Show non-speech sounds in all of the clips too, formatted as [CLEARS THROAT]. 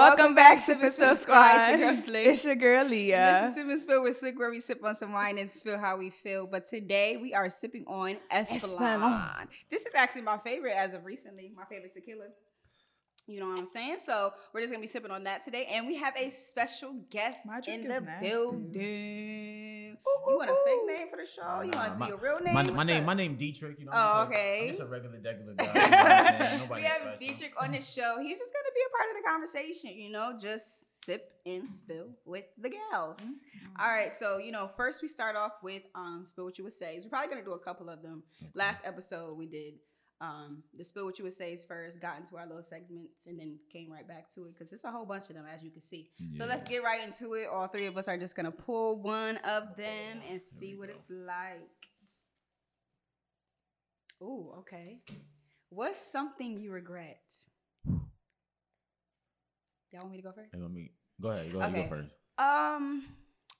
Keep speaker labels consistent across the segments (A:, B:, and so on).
A: Welcome back to the Spill Squad.
B: It's your girl Slick.
A: It's your girl Leah.
B: This is Sip and Spill with Slick, where we sip on some wine and spill how we feel. But today we are sipping on Espolon.
A: Espolon.
B: This is actually my favorite as of recently, my favorite tequila. You know what I'm saying? So we're just gonna be sipping on that today, and we have a special guest in the
A: nasty.
B: building. You want a fake name for the show? You want to see
C: my,
B: your real name?
C: My,
B: What's
C: my name,
B: up?
C: my name Dietrich. You know,
B: Oh,
C: I'm just
B: okay.
C: I'm just a regular, regular [LAUGHS] guy. You know what I'm saying?
B: We have
C: special.
B: Dietrich on this show. He's just gonna be a part of the conversation, you know, just sip and spill with the gals.
A: Mm-hmm.
B: All right, so you know, first we start off with um spill what you would say. We're probably gonna do a couple of them. Last episode we did um the spill what you would say is first, got into our little segments, and then came right back to it because it's a whole bunch of them as you can see. So let's get right into it. All three of us are just gonna pull one of them and see what it's like. Ooh, okay. What's something you regret? Y'all want me to go first?
C: Hey, let me go ahead. Go ahead.
B: Okay.
C: You go first.
B: Um,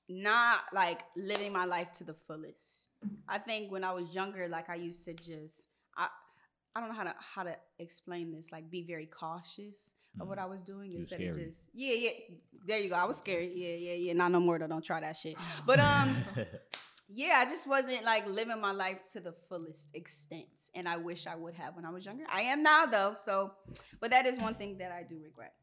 B: not like living my life to the fullest. I think when I was younger, like I used to just I don't know how to how to explain this. Like be very cautious of what I was doing
C: Mm. You was
B: instead of just yeah yeah. There you go. I was scared. Yeah yeah yeah. Not no more though. Don't try that shit. But um. [LAUGHS] Yeah, I just wasn't like living my life to the fullest extent. And I wish I would have when I was younger. I am now though. So, but that is one thing that I do regret.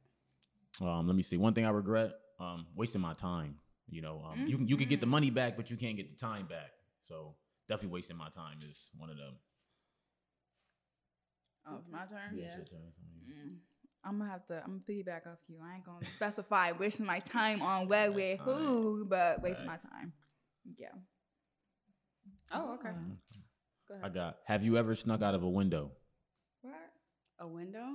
C: um, let me see. One thing I regret: um, wasting my time. You know, um, you can you can get the
B: Mm-hmm.
C: money back, but you can't get the time back. So definitely wasting my time is one of them.
A: Oh, it's my turn.
C: It's
B: Yeah.
C: your turn.
A: Mm. I'm gonna have to. I'm gonna piggyback off you. I ain't gonna specify wasting my time on [LAUGHS] where, where, who, but wasting my time. Yeah.
B: Oh, okay.
A: Mm.
B: Go
C: I got. Have you ever snuck out of a window?
A: What?
B: A window?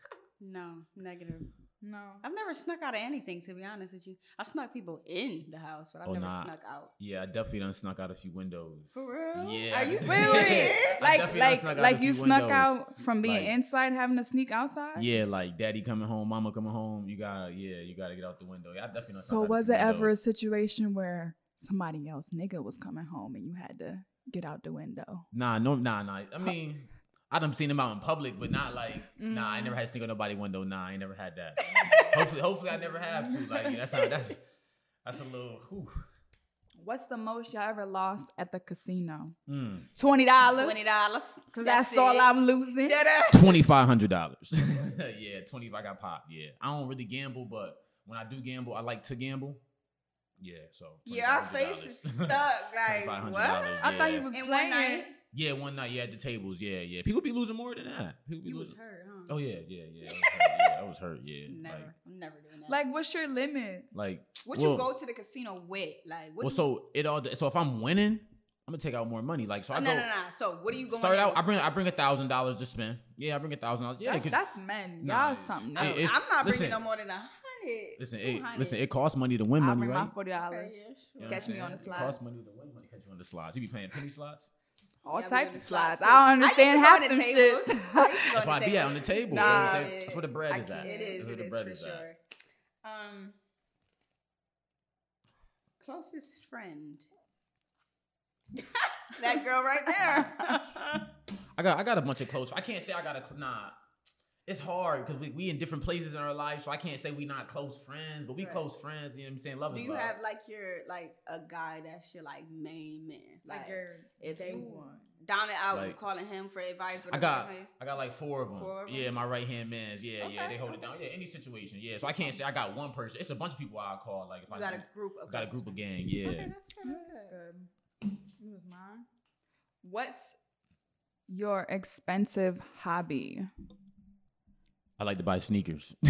B: [LAUGHS] no, negative.
A: No.
B: I've never snuck out of anything, to be honest with you. I snuck people in the house, but I've
C: Oh,
B: never
C: nah.
B: snuck out.
C: Yeah, I definitely done snuck out a few windows.
B: For real?
C: Yeah.
B: Are you [LAUGHS] serious?
C: I
A: Like,
C: definitely
A: like,
C: snuck out a
A: like you snuck
C: windows.
A: out from being
C: Like-
A: inside, having to sneak outside.
C: Yeah, like daddy coming home, mama coming home. You gotta, yeah, you gotta get out the window. Yeah, I definitely. done
A: So
C: out
A: was
C: few
A: it ever a situation where somebody else nigga was coming home and you had to get out the window?
C: Nah, no, nah, nah. I mean, I done seen them out in public, but not like, nah. I never had to sneak on nobody window. Nah, I never had that. [LAUGHS] hopefully, hopefully, I never have to. Like, yeah, that's how, that's that's a little. Whew.
A: What's the most y'all ever lost at the casino?
C: Mm.
A: Twenty dollars.
B: Twenty dollars.
A: Cause that's, all I'm losing.
C: Twenty five hundred dollars. [LAUGHS] [LAUGHS] yeah, twenty. I got popped. Yeah, I don't really gamble, but when I do gamble, I like to gamble. Yeah, so
B: Yeah, our
C: $2,500.
B: face is stuck. Like
C: $2,500,
B: what?
A: I thought he was
B: In
A: playing.
B: One night.
C: Yeah, one night. Yeah, at the tables. Yeah, yeah. People be losing more than that. People be
B: You was
C: losing.
B: hurt, huh?
C: Oh yeah, yeah, yeah. I was hurt. Yeah, I was hurt. Yeah, [LAUGHS]
B: Never,
C: like,
B: I'm never doing that.
A: Like, what's your limit?
C: like
B: what
C: well,
B: you go to the casino with? Like, what?
C: Well, so it all. So if I'm winning, I'm gonna take out more money. Like so,
B: oh,
C: I
B: no,
C: go
B: no, no. So what are you going?
C: To
B: start
C: out.
B: with?
C: I bring I bring a thousand dollars to spend. Yeah, I bring a thousand dollars. Yeah,
A: that's,
C: 'cause-
A: that's men.
C: Nah,
A: Y'all something
C: it-
B: I'm not bringing no more than a hundred.
C: listen,
B: two
C: it,
B: hundred.
C: listen. It costs money to win
A: I'll
C: money,
A: bring
C: right?
A: my forty dollars.
B: Okay, yeah, sure.
C: You know
A: Catch
C: what
A: me
C: I'm
A: on the
C: saying? It costs
A: slides.
C: money to win money. Catch you on the slides. You be playing penny slots.
A: All
B: Yeah,
A: types of
B: the
A: slides.
B: slots,
A: I don't understand
B: I
A: half
B: used to
A: them
B: go on the
A: shit.
B: I used to [LAUGHS]
C: That's
B: on
C: why.
B: the
C: Yeah, on the table.
A: Nah,
C: you know what I'm saying?
B: yeah.
C: That's where the bread
A: I
C: is at.
A: can't.
B: It
C: That's where the
B: is
C: bread
B: for
C: is at.
B: sure. Um, closest friend. [LAUGHS] that girl right there. [LAUGHS]
C: I got I got a bunch of close. I can't say I got a cl- nah. It's hard because we, we in different places in our life, so I can't say we not close friends, but we
B: Right.
C: close friends. You know what I'm saying? Love
B: Do
C: is
B: you
C: love.
B: have like your like a guy that's your like main man? Like, if
A: day
B: you
A: one.
B: down and out, you
C: Like-
B: calling him for advice.
C: I got I got like four of them.
B: Four of 'em?
C: Yeah, my right hand man's. Yeah, yeah, they hold it down. Yeah, any situation. Yeah, so I can't say I got one person. It's a bunch of people I call. Like if
B: You
C: I
B: got
C: do-
B: a group of
C: got a group of gang. Yeah.
B: Okay, that's good.
A: That's good. It was mine. What's your expensive hobby?
C: I like to buy sneakers. [LAUGHS]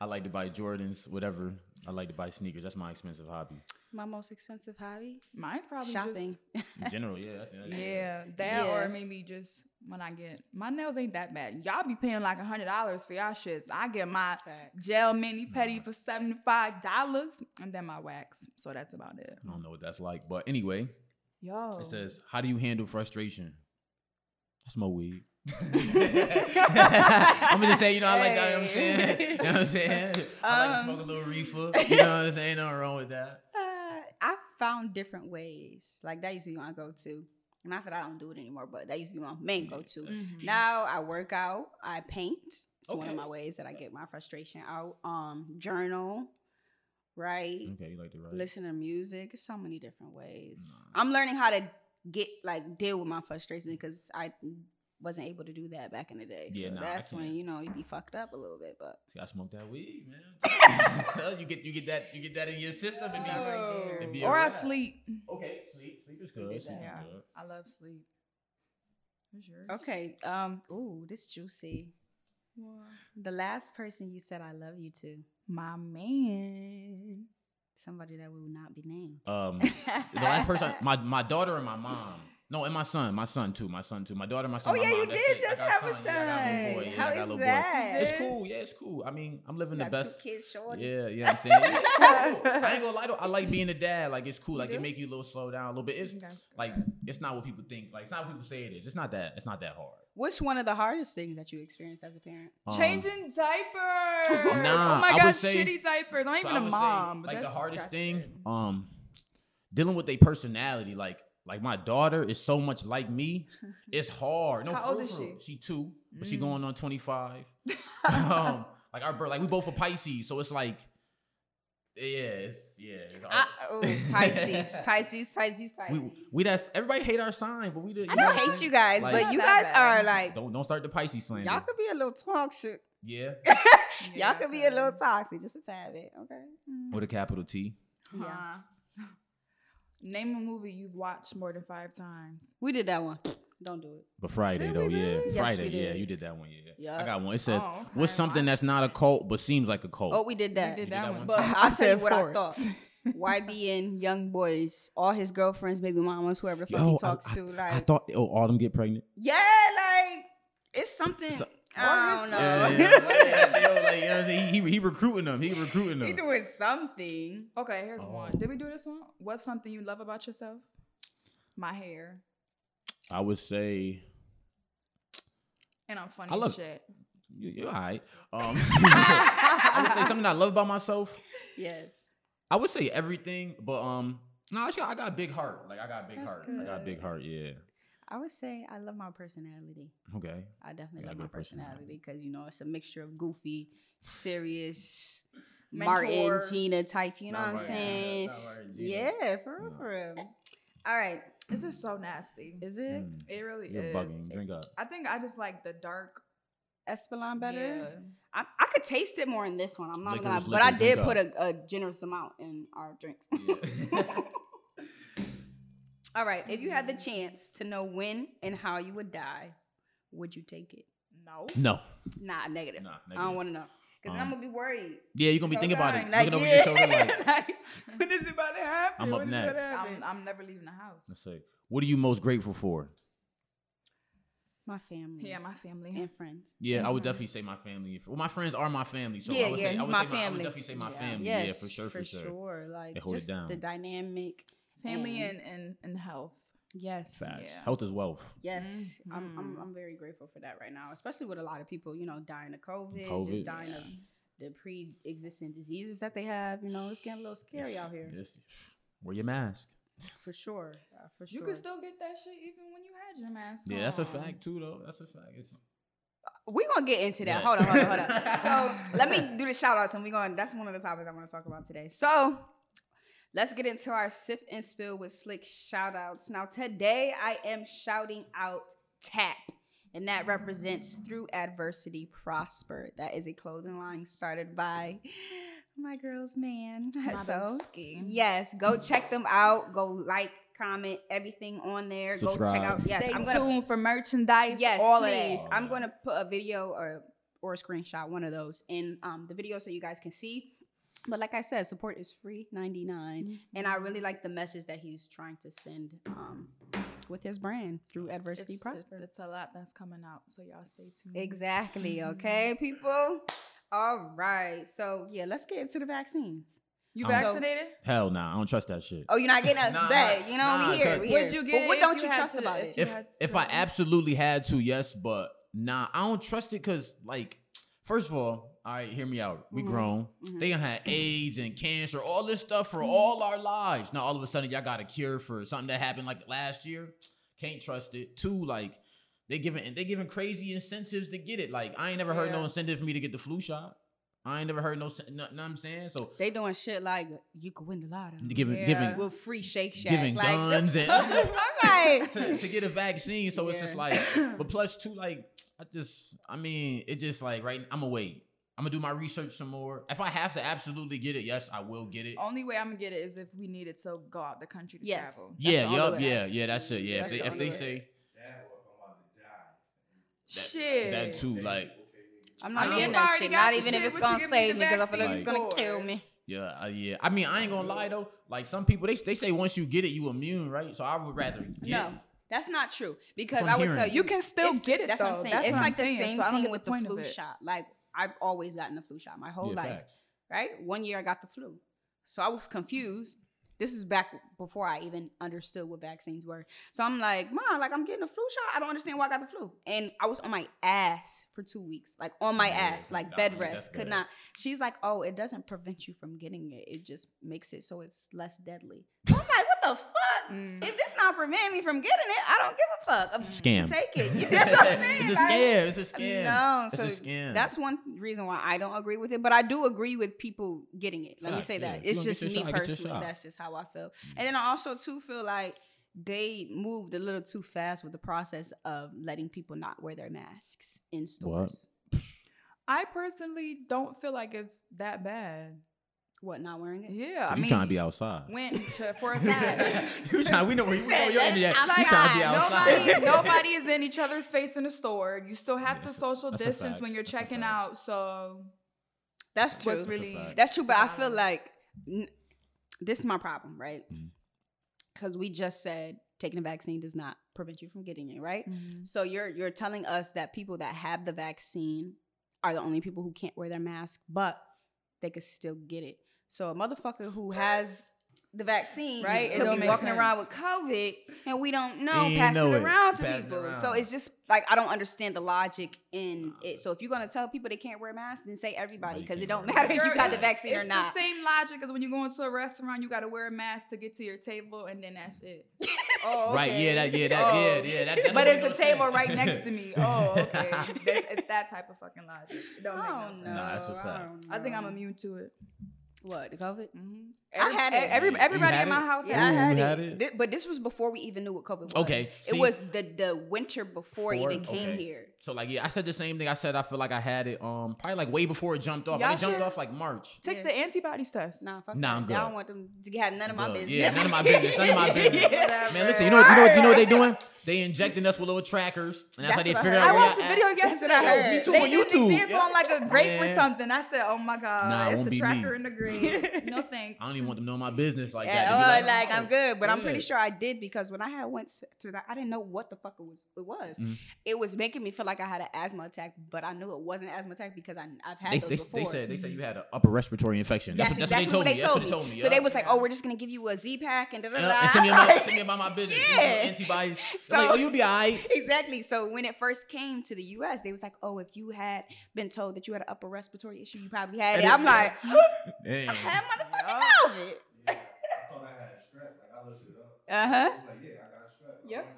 C: I like to buy Jordans, whatever. I like to buy sneakers. That's my expensive hobby.
B: My most expensive hobby?
A: Mine's probably
B: Shopping.
C: In general, yeah. That's,
A: Just, [LAUGHS] yeah, that
B: Yeah.
A: or maybe just when I get my nails ain't that bad. Y'all be paying like a hundred dollars for y'all shits. I get my
B: Facts.
A: gel mini pedi for seventy five dollars, and then my wax. So that's about it.
C: I don't know what that's like, but anyway,
A: Yo,
C: it says, "How do you handle frustration?" I smoke weed. [LAUGHS] [LAUGHS] I'm gonna just say, you know, I like that. You know what I'm saying, you know what I'm saying. I like to
A: Um,
C: smoke a little reefer. You know what I'm saying? Ain't nothing wrong with that. [LAUGHS]
B: Uh, I found different ways. Like that used to be my go-to. Not that I don't do it anymore, but that used to be my main go-to.
A: Mhm.
B: Now I work out, I paint, It's one of my ways that I get my frustration out. Um, journal, write,
C: Okay, you like to write.
B: listen to music. So many different ways. I'm learning how to get like deal with my frustration because I wasn't able to do that back in the day.
C: Yeah,
B: so
C: nah,
B: that's when you know you be fucked up a little bit. But
C: See, I smoke that weed, man. [LAUGHS] you get you get that you get that in your system and be,
A: Oh.
C: and be a
A: Or I sleep.
C: Okay, sleep. Sleep is good. Sleep
B: that.
C: is
A: Yeah,
C: good.
A: I love sleep.
B: Okay, um, ooh, this juicy.
A: What?
B: The last person you said I love you to,
A: My man.
B: Somebody that will not be named.
C: Um, [LAUGHS] the last person, my my daughter and my mom. No, and my son, my son too, my son too. My daughter, my son.
B: Oh
C: my
B: yeah,
C: mom,
B: you
C: that's
B: did
C: it.
B: Just have a
C: son. Yeah, I got a boy. Yeah,
B: How
C: I got a
B: is
C: boy.
B: that?
C: It's cool. Yeah, it's cool. I mean, I'm living the best.
B: two kids, shorty.
C: Yeah, yeah, I'm saying yeah, [LAUGHS] cool. I ain't gonna lie, though, I like being a dad. Like it's cool. Like it make you a little slow down a little bit. It's like it's not what people think. Like it's not what people say it is. It's not that. It's not that hard.
B: What's one of the hardest things that you experienced as a parent?
C: Um,
A: Changing diapers.
C: Nah,
A: oh my
C: I would
A: god,
C: say-
A: shitty diapers. I'm not
C: so
A: even a
C: would say,
A: mom. but
C: like the
A: that's
C: hardest thing, um, dealing with their personality. Like like my daughter is so much like me. [LAUGHS] It's hard. No,
A: How old is she?
C: She two, but she
A: Mm.
C: going on twenty five. [LAUGHS] um, like our birth, like we both are Pisces, so it's like, yeah, it's yeah. It's
B: I, oh, Pisces, Pisces, [LAUGHS] Pisces, Pisces.
C: we we that's everybody hate our sign, but we the, you
B: I don't hate
C: saying?
B: you guys,
C: Like-
B: but you guys
A: bad.
B: are like
C: Don't don't start the Pisces slander.
B: y'all could be a little toxic.
C: yeah, [LAUGHS]
A: Yeah,
B: y'all could be a little toxic, just a tad bit. Okay. Mm.
C: with a capital T.
B: Yeah.
A: Huh. [LAUGHS] Name a movie you've watched more than five times.
B: We did that one. Don't do it.
C: But Friday
A: Did
C: though,
A: we
C: yeah,
A: really?
B: Yes,
C: Friday,
B: we
C: yeah, you did that one, yeah.
B: Yeah.
C: I got one. It says,
A: Oh, okay.
C: "What's something that's not a cult but seems like a cult?"
B: Oh, we did that.
A: We did
C: that
A: that
C: one
A: one.
B: But [LAUGHS]
A: I
B: I'll tell you
A: said
B: what I
A: forks.
B: thought. [LAUGHS] YB and young boys, all his girlfriends, baby mamas, whoever the fuck
C: Yo,
B: he talks
C: I,
B: to, like
C: I thought, oh, all them get pregnant.
B: yeah, like it's something.
C: So-
B: I don't know.
C: Yeah, yeah, yeah, [LAUGHS] yo, like, you know what I'm saying? He, he, he recruiting them. He recruiting them.
B: he doing something.
A: Okay, here's
C: Oh.
A: one. Did we do this one? What's something you love about yourself? My hair.
C: I would say
A: And I'm funny
C: I love-
A: shit.
C: you, you're all right. Um, [LAUGHS] I would say something I love about myself.
B: Yes.
C: I would say everything, but um, no, I got, I got a big heart. Like I got a big
B: That's
C: heart. I got a big heart. Yeah.
B: I would say I love my personality.
C: Okay.
B: I definitely
C: You got
B: love my
C: personality.
B: personality because you know it's a mixture of goofy, serious,
A: Mentor.
B: Martin, Gina type. You know
C: Not
B: what I'm
C: Martin, [LAUGHS]
B: saying?
C: not
B: Yeah, for real,
C: No.
B: for real. All right,
A: This is so nasty.
B: is it
C: Mm,
A: It really
C: you're
A: is.
C: bugging. Drink up.
A: I think I just like the dark.
B: Espolon better?
A: Yeah.
B: I, I could taste it more in this one. I'm not
C: Liquor
B: gonna,
C: is
B: but I did put a, a generous amount in our drinks.
C: Yeah. [LAUGHS] [LAUGHS]
B: All right, if you had the chance to know when and how you would die, would you take it?
A: No.
C: No.
B: Nah, negative.
C: Nah,
B: I don't want to know because
C: Um,
B: I'm gonna be worried.
C: Yeah, you're gonna be
B: So
C: thinking about it.
B: like,
C: Looking over
B: yeah.
C: your shoulder like, [LAUGHS]
B: like, when is it about to happen?
C: I'm up
B: When is it about to
C: next.
A: I'm, I'm never leaving the house.
C: let's see. What are you most grateful for?
B: My family.
A: Yeah, my family.
B: and friends.
C: Yeah, I would definitely say my family. Well, my friends are my family, so
B: yeah,
C: I would
B: yeah,
C: say,
B: it's
C: I would
B: my
C: say
B: family.
C: I would definitely say my
B: Yeah.
C: family.
B: Yes,
C: yeah, for sure, for, sure.
B: Like
C: They hold it
B: just
C: down.
B: the dynamic.
A: family
B: and-
A: and, and, and health.
B: Yes.
C: Facts.
A: Yeah.
C: Health is wealth.
B: Yes, I'm, I'm
A: Mhm.
B: I'm very grateful for that right now, especially with a lot of people, you know, dying of COVID,
C: COVID,
B: just dying of the pre-existing diseases that they have. You know, it's getting a little scary out here,
C: Yes. Wear your mask.
B: for sure, uh, for
A: You can still get that shit even when you had your mask
C: Yeah, that's a fact too, though. That's a fact. It's
B: we gonna get into that.
C: Yeah.
B: Hold on, hold on, hold on. [LAUGHS] so let me do the shout outs, and we're gonna That's one of the topics I want to talk about today. So let's get into our sip and spill with slick shout outs. Now today I am shouting out Tap. And that represents through adversity prosper. That is a clothing line started by my girl's man. [LAUGHS] so yes, go check them out. Go like, comment, everything on there. Go check out. Yes,
A: Stay
B: I'm gonna
A: tuned for merchandise.
B: Yes,
A: all
B: please.
A: of that.
B: I'm gonna put a video or or a screenshot, one of those, in um, the video so you guys can see. But like I said, support is free, ninety and I really like the message that he's trying to send um, with his brand through adversity
A: It's,
B: prosper.
A: it's, it's a lot that's coming out, so y'all stay tuned.
B: exactly. Okay, people. All right. So yeah, let's get into the vaccines.
A: You
C: Um,
A: vaccinated?
C: hell nah. I don't trust that shit.
B: Oh, you're not getting a
C: Nah,
B: bet. You know,
C: nah,
B: we here.
C: cause-
B: We here.
A: Would you
B: But
A: get?
B: what don't you,
A: had
B: trust
A: to-
B: about
A: if
B: it?
C: if if I absolutely had to, yes, but nah, I don't trust it because like, first of all, all right, hear me out. We
B: Mhm.
C: grown.
B: Mhm.
C: They had AIDS and cancer, all this stuff
B: Mm-hmm.
C: for all our lives. Now all of a sudden y'all got a cure for something that happened like last year. Can't trust it. Two, like they giving they giving crazy incentives to get it. Like I ain't never heard no incentive for me to get the flu shot. I ain't never heard no. Know, know I'm saying? So
B: They doing shit like you could win the lottery.
C: giving
A: Yeah.
C: giving
B: with free Shake Shack,
C: giving
B: like, [LAUGHS]
C: guns and
B: like, [LAUGHS]
C: to, to get a vaccine. So it's just like, [CLEARS THROAT] but plus two, like I just, I mean, it's just like right. I'm wait. I'm gonna do my research some more. If I have to absolutely get it, yes, I will get it.
A: Only way I'm gonna get it is if we needed to go out the country to
B: Yes.
A: travel. That's
C: yeah,
A: the only
C: yup, yeah, yeah. That's it. Yeah,
B: That's
C: if
B: the
C: they, if they
B: way.
C: say
A: Shit.
C: that too, like
B: I'm not getting that
A: already
B: shit.
A: got
B: Not
A: the
B: even if it's gonna
A: you give me the
B: save me because I feel like it's gonna kill me.
C: Yeah, uh, yeah. I mean, I ain't gonna lie though. Like some people, they they say once you get it, you immune, right? So I would rather get.
B: No, that's not true. Because I would
C: I'm
B: tell you,
A: You can still get it,
B: That's what I'm saying.
A: That's
B: it's
A: what I'm
B: like the
A: saying,
B: same
A: so
B: thing with
A: the
B: the
A: point of
B: flu shot. Like I've always gotten the flu shot my whole
C: Yeah,
B: life.
C: facts.
B: Right? One year I got the flu, so I was confused. This is back before I even understood what vaccines were. So I'm like, Mom, like I'm getting a flu shot. I don't understand why I got the flu. And I was on my ass for two weeks, like on my
C: Yeah,
B: ass, like bed rest. Could not. She's like, Oh, it doesn't prevent you from getting it. It just makes it so it's less deadly. I'm like, what the fuck?
A: Mm.
B: If this not prevent me from getting it, I don't give a fuck. I'm
C: Scam.
B: to take it. [LAUGHS] That's what I'm saying.
C: it's a
B: like-
C: scam. It's a scam.
B: No,
C: it's
B: so
C: a scam.
B: that's one reason why I don't agree with it. But I do agree with people getting it. Let me say
C: yeah.
B: that.
C: You
B: It's just me
C: shot,
B: personally. That's just how I feel. And then I also too feel like they moved a little too fast with the process of letting people not wear their masks in stores. [LAUGHS]
A: I personally don't feel like it's that bad.
B: What, not wearing it?
A: Yeah, I
C: you
A: mean,
C: trying to be outside.
A: went to for a [LAUGHS] fact.
C: you trying? We know where you, we know you're in there.
B: I'm
C: You
B: like,
C: trying to be outside.
A: nobody, nobody [LAUGHS] is in each other's face in the store. You still have to social distance when you're
C: That's
A: checking out. So
B: That's true.
A: what's really.
B: That's true, but I feel like n- this is my problem, right? Because we just said taking a vaccine does not prevent you from getting it, right?
A: Mhm.
B: So you're you're telling us that people that have the vaccine are the only people who can't wear their mask, but they could still get it. So a motherfucker who has the vaccine
A: Right, it
B: could be
A: make
B: walking around with COVID and we don't know,
C: Ain't
B: pass
C: know
B: it
C: it.
B: around to
C: Pass
B: people.
C: around.
B: So it's just like I don't understand the logic in uh-uh. it. So if you're gonna tell people they can't wear masks, then say everybody
C: Everybody
B: because it don't
C: wear
B: matter if
A: Girl,
B: you got the
A: it's-
B: vaccine or
A: it's
B: not.
A: the same logic as when you go into a restaurant, you got to wear a mask to get to your table, and then that's it. [LAUGHS] Oh,
C: Right? Yeah. That. Yeah. That.
A: Oh.
C: Yeah. Yeah. That, that
A: But
C: don't
A: there's a
C: no
A: table
C: sense.
A: right next to me. Oh, okay. [LAUGHS] That's, it's that type of fucking logic. It don't make no
B: Oh
A: sense.
B: no,
C: that's a
B: I
C: fact.
B: don't
A: I think I'm immune to it.
B: What the COVID?
A: Mm-hmm.
B: I had it.
A: Every, everybody
C: had
A: in my
C: it?
A: house
B: Yeah, I
C: Ooh,
B: had, it.
C: it?
B: But this was before we even knew what COVID was.
C: Okay,
B: It was the the winter before it
C: Before?
B: even came
C: Okay.
B: here.
C: So like yeah, I said the same thing. I said I feel like I had it um probably like way before it jumped off.
A: Y'all
C: Like, it jumped
A: should-
C: off like March.
A: Take
B: Yeah.
A: the antibodies test.
B: Nah, fuck
C: Nah. I'm good.
B: I don't want them to have none of my
C: Good.
B: business.
C: Yeah, none of my business. None of my [LAUGHS] business.
A: Yeah,
C: Man, listen, you know, you know, you know what they doing? They injecting us with little trackers, and that's,
B: That's
C: how they
B: what I
C: figure
B: heard.
C: out
A: I watched a
C: y'all
A: video
C: at.
B: That's what
A: yesterday.
B: I heard.
C: Me too,
A: They
C: on
A: did the
C: YouTube.
A: example on like a grape or something. I said, "Oh my god,
C: Nah,
A: it's a tracker
C: me.
A: in the grave." [LAUGHS] no thanks.
C: I don't even want them to know my business like
B: Yeah,
C: that.
B: oh,
C: They be
B: like, I'm
C: oh,
B: good, but I'm pretty sure I did because when I had went to that, I didn't know what the fuck it was. It was.
C: Mhm.
B: It was making me feel like I had an asthma attack, but I knew it wasn't an asthma attack because I, I've had
C: They,
B: those
C: they,
B: before.
C: they said they said you had an upper respiratory infection.
B: That's,
C: what, that's
B: exactly what they told
C: what
B: me.
C: they told me.
B: So they was like, "Oh, we're just gonna give you a Z pack and da da
C: And,
B: da."
C: and send me about, [LAUGHS] send me about my business.
B: Yeah.
C: Antibodies.
B: So-
C: So, like, oh, you'll be alright. [LAUGHS]
B: exactly. So when it first came to the U.S., they was like, "Oh, if you had been told that you had an upper respiratory issue, you probably had
C: And
B: it."
C: it-
B: I'm like, [LAUGHS]
C: Damn.
B: "I had motherfucking
A: Yeah.
B: COVID."
D: I thought I had strep. Like I looked it up.
B: Uh huh.
D: I was like, yeah, I got strep.
A: Yep.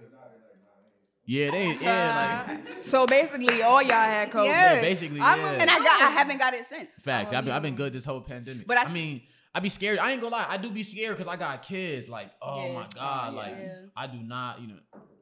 C: Yeah, they yeah like [LAUGHS]
A: so basically, all y'all had COVID.
B: Yeah.
C: yeah, basically
A: I'm
C: yeah.
A: a-
B: And I got, I haven't got it since.
C: Facts. Oh, I've been, I've been good this whole pandemic.
B: But
C: But
B: I-
C: I, mean, I be scared. I ain't gonna lie. I do be scared because I got kids. Like, oh
B: Yeah.
C: my god,
B: Oh,
C: like
B: yeah.
C: I do not, you know,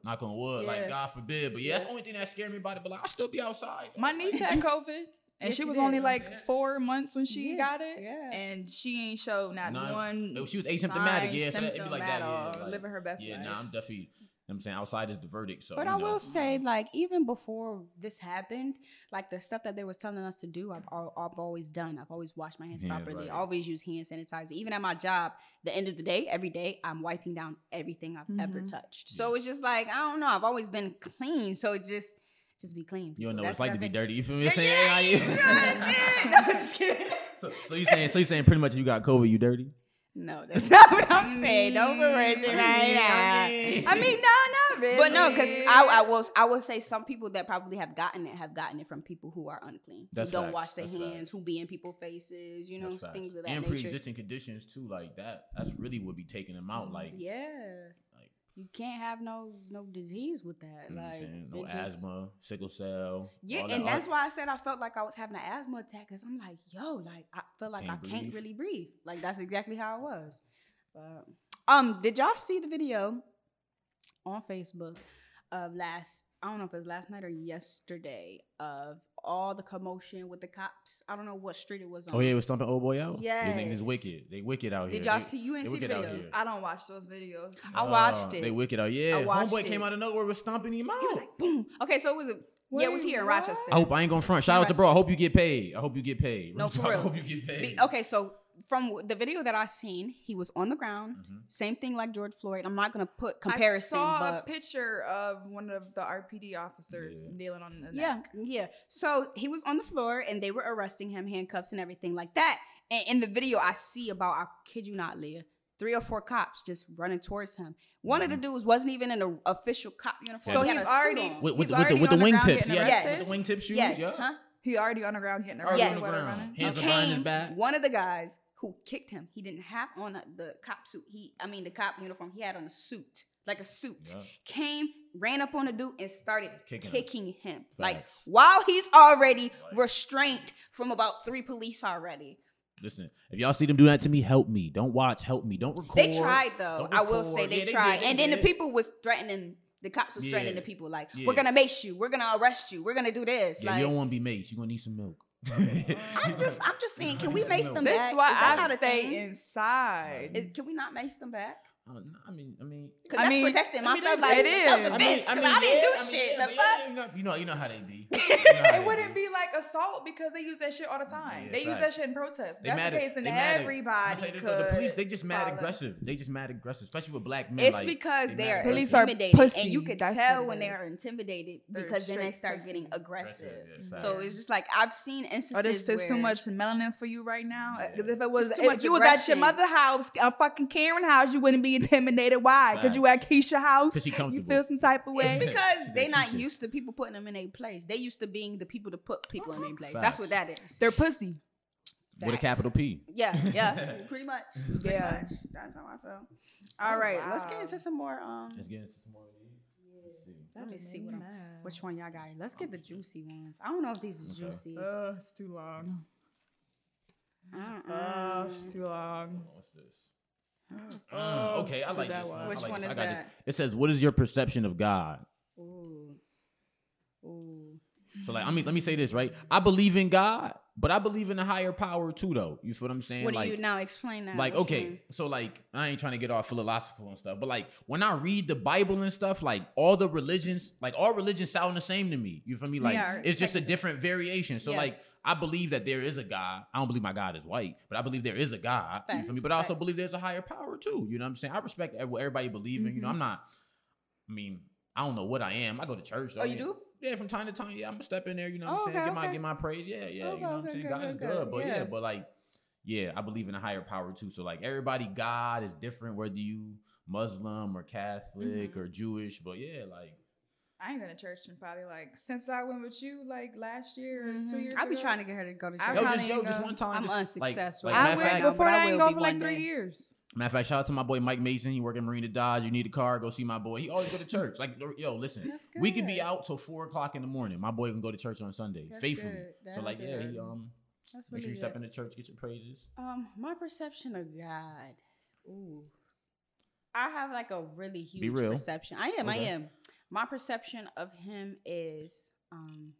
C: knock on wood.
A: Yeah.
C: Like God forbid. But yeah, that's the only thing that scared me about it. But like, I still be outside.
A: My niece had [LAUGHS] COVID, and
B: Yes,
A: she
B: she
A: was
B: did.
A: only
C: You know what I'm
A: like
C: saying?
A: four months when she
B: Yeah,
A: got it,
B: yeah.
A: and she ain't showed not
C: Nah,
A: one.
C: she was asymptomatic.
A: sign,
C: Yeah, so it'd be
A: symptom
C: like
A: at
C: that.
A: all.
C: Yeah, like,
A: living her best
C: yeah,
A: life.
C: nah, I'm definitely. You know what I'm saying outside is the verdict. So,
B: But I
C: know.
B: will say, like, even before this happened, like the stuff that they was telling us to do, I've, I've always done. I've always washed my hands
C: Yeah,
B: properly.
C: right.
B: Always use hand sanitizer. Even at my job, the end of the day, every day, I'm wiping down everything I've ever
A: Mhm.
B: touched. So it's just like I don't know. I've always been clean, so it just just be clean.
C: You don't know
B: That's
C: what it's like to be
B: everything.
C: dirty. You feel me?
B: Yeah,
C: saying,
B: yeah, you [LAUGHS] know I'm? [LAUGHS] No, I'm just kidding.
C: so, so you saying, so you saying pretty much you got COVID, you dirty?
B: No, that's [LAUGHS] not what I'm saying. Don't embarrass it
C: I
B: right
C: mean,
B: now.
C: I mean-
A: I mean, nah, really.
B: But no, because I, I will I will say some people that probably have gotten it have gotten it from people who are unclean,
C: That's
B: who don't wash their
C: That's
B: hands,
C: facts.
B: who be in people's faces, you know,
C: That's facts.
B: things of that
C: and
B: nature.
C: pre-existing conditions too, like that. That's really what be taking them out. Like,
B: yeah,
C: like
B: you can't have no no disease with that.
C: You know
B: like
C: no
B: it just-
C: asthma, sickle cell.
B: Yeah, and
C: that-
B: that's why I said I felt like I was having an asthma attack because I'm like, yo, like I feel like
C: Can't
B: I can't really breathe. Like that's exactly how it was. But um, did y'all see the video on Facebook of last? I don't know if it was last night or yesterday of all the commotion with the cops. I don't know what street it was on.
C: Oh yeah, it was stomping old boy out. these niggas is wicked. They wicked out here.
B: Did y'all
C: They-
B: see? You didn't see the video.
A: I don't watch those videos.
B: I watched
C: Uh,
B: it.
C: They wicked out. Yeah,
B: I watched
C: homeboy
B: it.
C: came out of nowhere was stomping him out.
B: He was like, boom. Okay, so it was a yeah, it was
A: Wait,
B: here in? Rochester.
C: I hope I ain't gonna front. Shout out to bro. I hope you get paid. I hope you get paid.
B: No, [LAUGHS]
C: Real
B: for
C: talk, I hope you get paid.
B: Be- okay, so from the video that I seen, he was on the ground.
C: Mm-hmm.
B: Same thing like George Floyd. I'm not gonna put comparison,
A: I saw
B: but
A: a picture of one of the RPD officers
C: Yeah.
A: kneeling on the
B: yeah,
A: neck.
B: yeah. So he was on the floor and they were arresting him, handcuffs and everything like that. And in the video, I see about I kid you not, Leah, three or four cops just running towards him. One of the dudes wasn't even in an official cop uniform.
A: So
B: He
A: he's
B: had a suit
A: already-
C: with, with,
A: He's
C: the- with the
A: already
C: with the
A: on the ground
C: wingtips, yeah,
B: arrested?
C: with the wingtip shoes,
B: yes,
C: yeah.
B: huh?
A: He already on the ground getting
C: Already
A: arrested.
B: on the
A: for
C: ground.
A: running.
C: Hands
B: He
C: behind his
B: came,
C: back.
B: one of the guys who kicked him, he didn't have on the cop suit. He, I mean, the cop uniform. He had on a suit, like a suit.
C: Yeah.
B: Came, ran up on the dude, and started
C: Kicking
B: kicking,
C: him.
B: him. Like while he's already restrained from about three police already.
C: Listen, if y'all see them do that to me, help me. Don't watch, help me. Don't record.
B: They tried though. I will say they
C: Yeah,
B: tried,
C: did, they
B: and then the people was threatening. The cops was threatening
C: Yeah.
B: the people like,
C: Yeah.
B: "We're gonna mace you. We're gonna arrest you. We're gonna do this."
C: Yeah,
B: like,
C: you don't want to be maced. You're gonna need some milk. [LAUGHS]
B: I'm just, I'm just saying, can we mace them
A: This
B: back?
A: is why I
B: not a
A: stay
B: thing?
A: inside.
B: Is- can we not mace them back?
C: I don't know. I mean, I mean,
B: Because
A: I
B: that's
A: mean-
B: protecting
C: I mean,
B: myself. Like,
A: it is.
B: self-defense, 'cause I, mean, I didn't
C: yeah,
B: do
C: I mean,
B: shit.
C: yeah,
B: the fuck?
C: you know, you know, you know how they be. [LAUGHS] You know how
A: it wouldn't
C: be.
A: be like assault because they use that shit all the time.
C: Yeah,
A: they use
C: facts.
A: that shit in protests.
C: They
A: that's
C: mad
A: the case, then
C: they mad
A: everybody
C: I'm saying
A: could.
C: this, the police, they just mad
A: follow.
C: aggressive. They just mad aggressive, especially with black men.
B: It's
C: like,
B: because
C: they
B: they
C: mad
B: are
C: aggressive.
A: Police are
B: intimidated,
A: pussy.
B: and you can
A: That's
B: tell when they are intimidated because then they start
A: pussy.
B: getting aggressive.
C: Aggressive,
B: so it's just like I've seen instances
A: Oh, this is too much melanin for you right now. Because if it was,
B: too
A: if
B: much
A: you was at your
B: aggression.
A: mother house, a fucking Karen house, you wouldn't be intimidated. Why? Because you at Keisha house.
C: she
A: You feel some type of way.
B: It's because they're not
C: she
B: used to people putting them in a place. They used to being the people to put people in a place.
C: Facts.
B: That's what that is.
A: They're pussy.
C: with a capital P.
B: Yeah, yeah, [LAUGHS] pretty much. Pretty
A: Yeah.
B: much. That's how I felt. All
A: Oh,
B: right, let's get into some more. Um,
C: Let's get into some more. Let's see.
B: me see what I'm, which one y'all got. Let's get the juicy ones. I don't know if these is
C: Okay.
B: juicy.
A: Uh, it's too long.
B: Uh-uh.
A: Uh, it's too long.
C: What's this? Uh, okay, I like
A: that
C: this
A: one.
B: Which
C: like
B: one
C: this.
B: is
C: got this.
B: that?
C: It says, "What is your perception of God?"
B: Ooh. Ooh.
C: So, like, I mean, let me say this, right? I believe in God, but I believe in a higher power too, though. You feel what I'm saying?
B: What do
C: like,
B: you now explain that?
C: like
B: What
C: okay so like i ain't trying to get all philosophical and stuff but like when i read the bible and stuff like all the religions like all religions sound the same to me you feel me like
B: Yeah,
C: it's just a different variation so
B: Yeah.
C: like i believe that there is a god i don't believe my god is white but i believe there is a god you
B: Facts,
C: feel me but i also
B: facts.
C: believe there's a higher power too you know what i'm saying i respect what everybody believe in you know i'm not i mean i don't know what i am i go to church though.
B: Mm-hmm. Oh, you do?
C: yeah from time to time yeah i'm gonna step in there you know what
B: Oh,
C: i'm saying
B: okay,
C: get my
B: okay.
C: get my praise yeah yeah
B: Okay,
C: you know what i'm saying god is
B: good.
C: good but
B: Yeah.
C: yeah but like yeah, I believe in a higher power too. So like everybody, God is different whether you Muslim or Catholic
B: Mm-hmm.
C: or Jewish. But yeah, like
A: I ain't been to church in probably like since I went with you like last year or two
B: Mhm.
A: years
B: I'll be
A: ago.
B: trying to get her to go to
A: I
B: church.
C: yo,
A: probably
C: just yo,
A: ain't
C: just one time.
B: I'm
C: just,
B: unsuccessful.
C: Like,
A: I went
C: fact,
A: before
B: but I
A: I ain't
B: will
A: go for like three
B: day.
A: years.
C: Matter of fact, shout out to my boy Mike Mason. He working Marina Dodge. You need a car, go see my boy. He always go to [LAUGHS] church. Like, yo, listen,
B: That's
C: we could be out till four o'clock in the morning. My boy can go to church on Sunday
B: That's
C: faithfully.
B: good.
C: So
B: That's
C: like, yeah, he um,
B: That's
C: make sure you step into church, get your praises.
B: Um, my perception of God. Ooh. I have like a really huge
C: real.
B: perception. I am, I am. My perception of him is um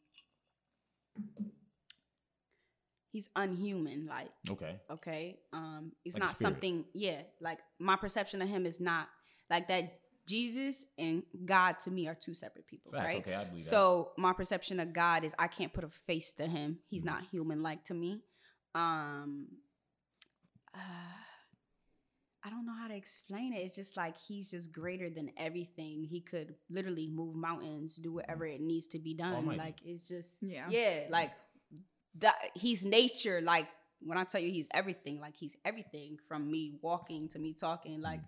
B: he's unhuman, like,
C: Okay,
B: okay? Um, he's
C: Like
B: not something, yeah, like my perception of him is not like that Jesus and God to me are two separate people,
C: facts.
B: right?
C: Okay, I believe that.
B: So my perception of God is I can't put a face to him. He's
C: Mm-hmm.
B: not human like to me. Um uh, I don't know how to explain it. It's just like he's just greater than everything. He could literally move mountains, do whatever it needs to be done.
C: Almighty.
B: Like it's just
A: Yeah.
B: yeah, like that he's nature like when I tell you he's everything, like he's everything from me walking to me talking like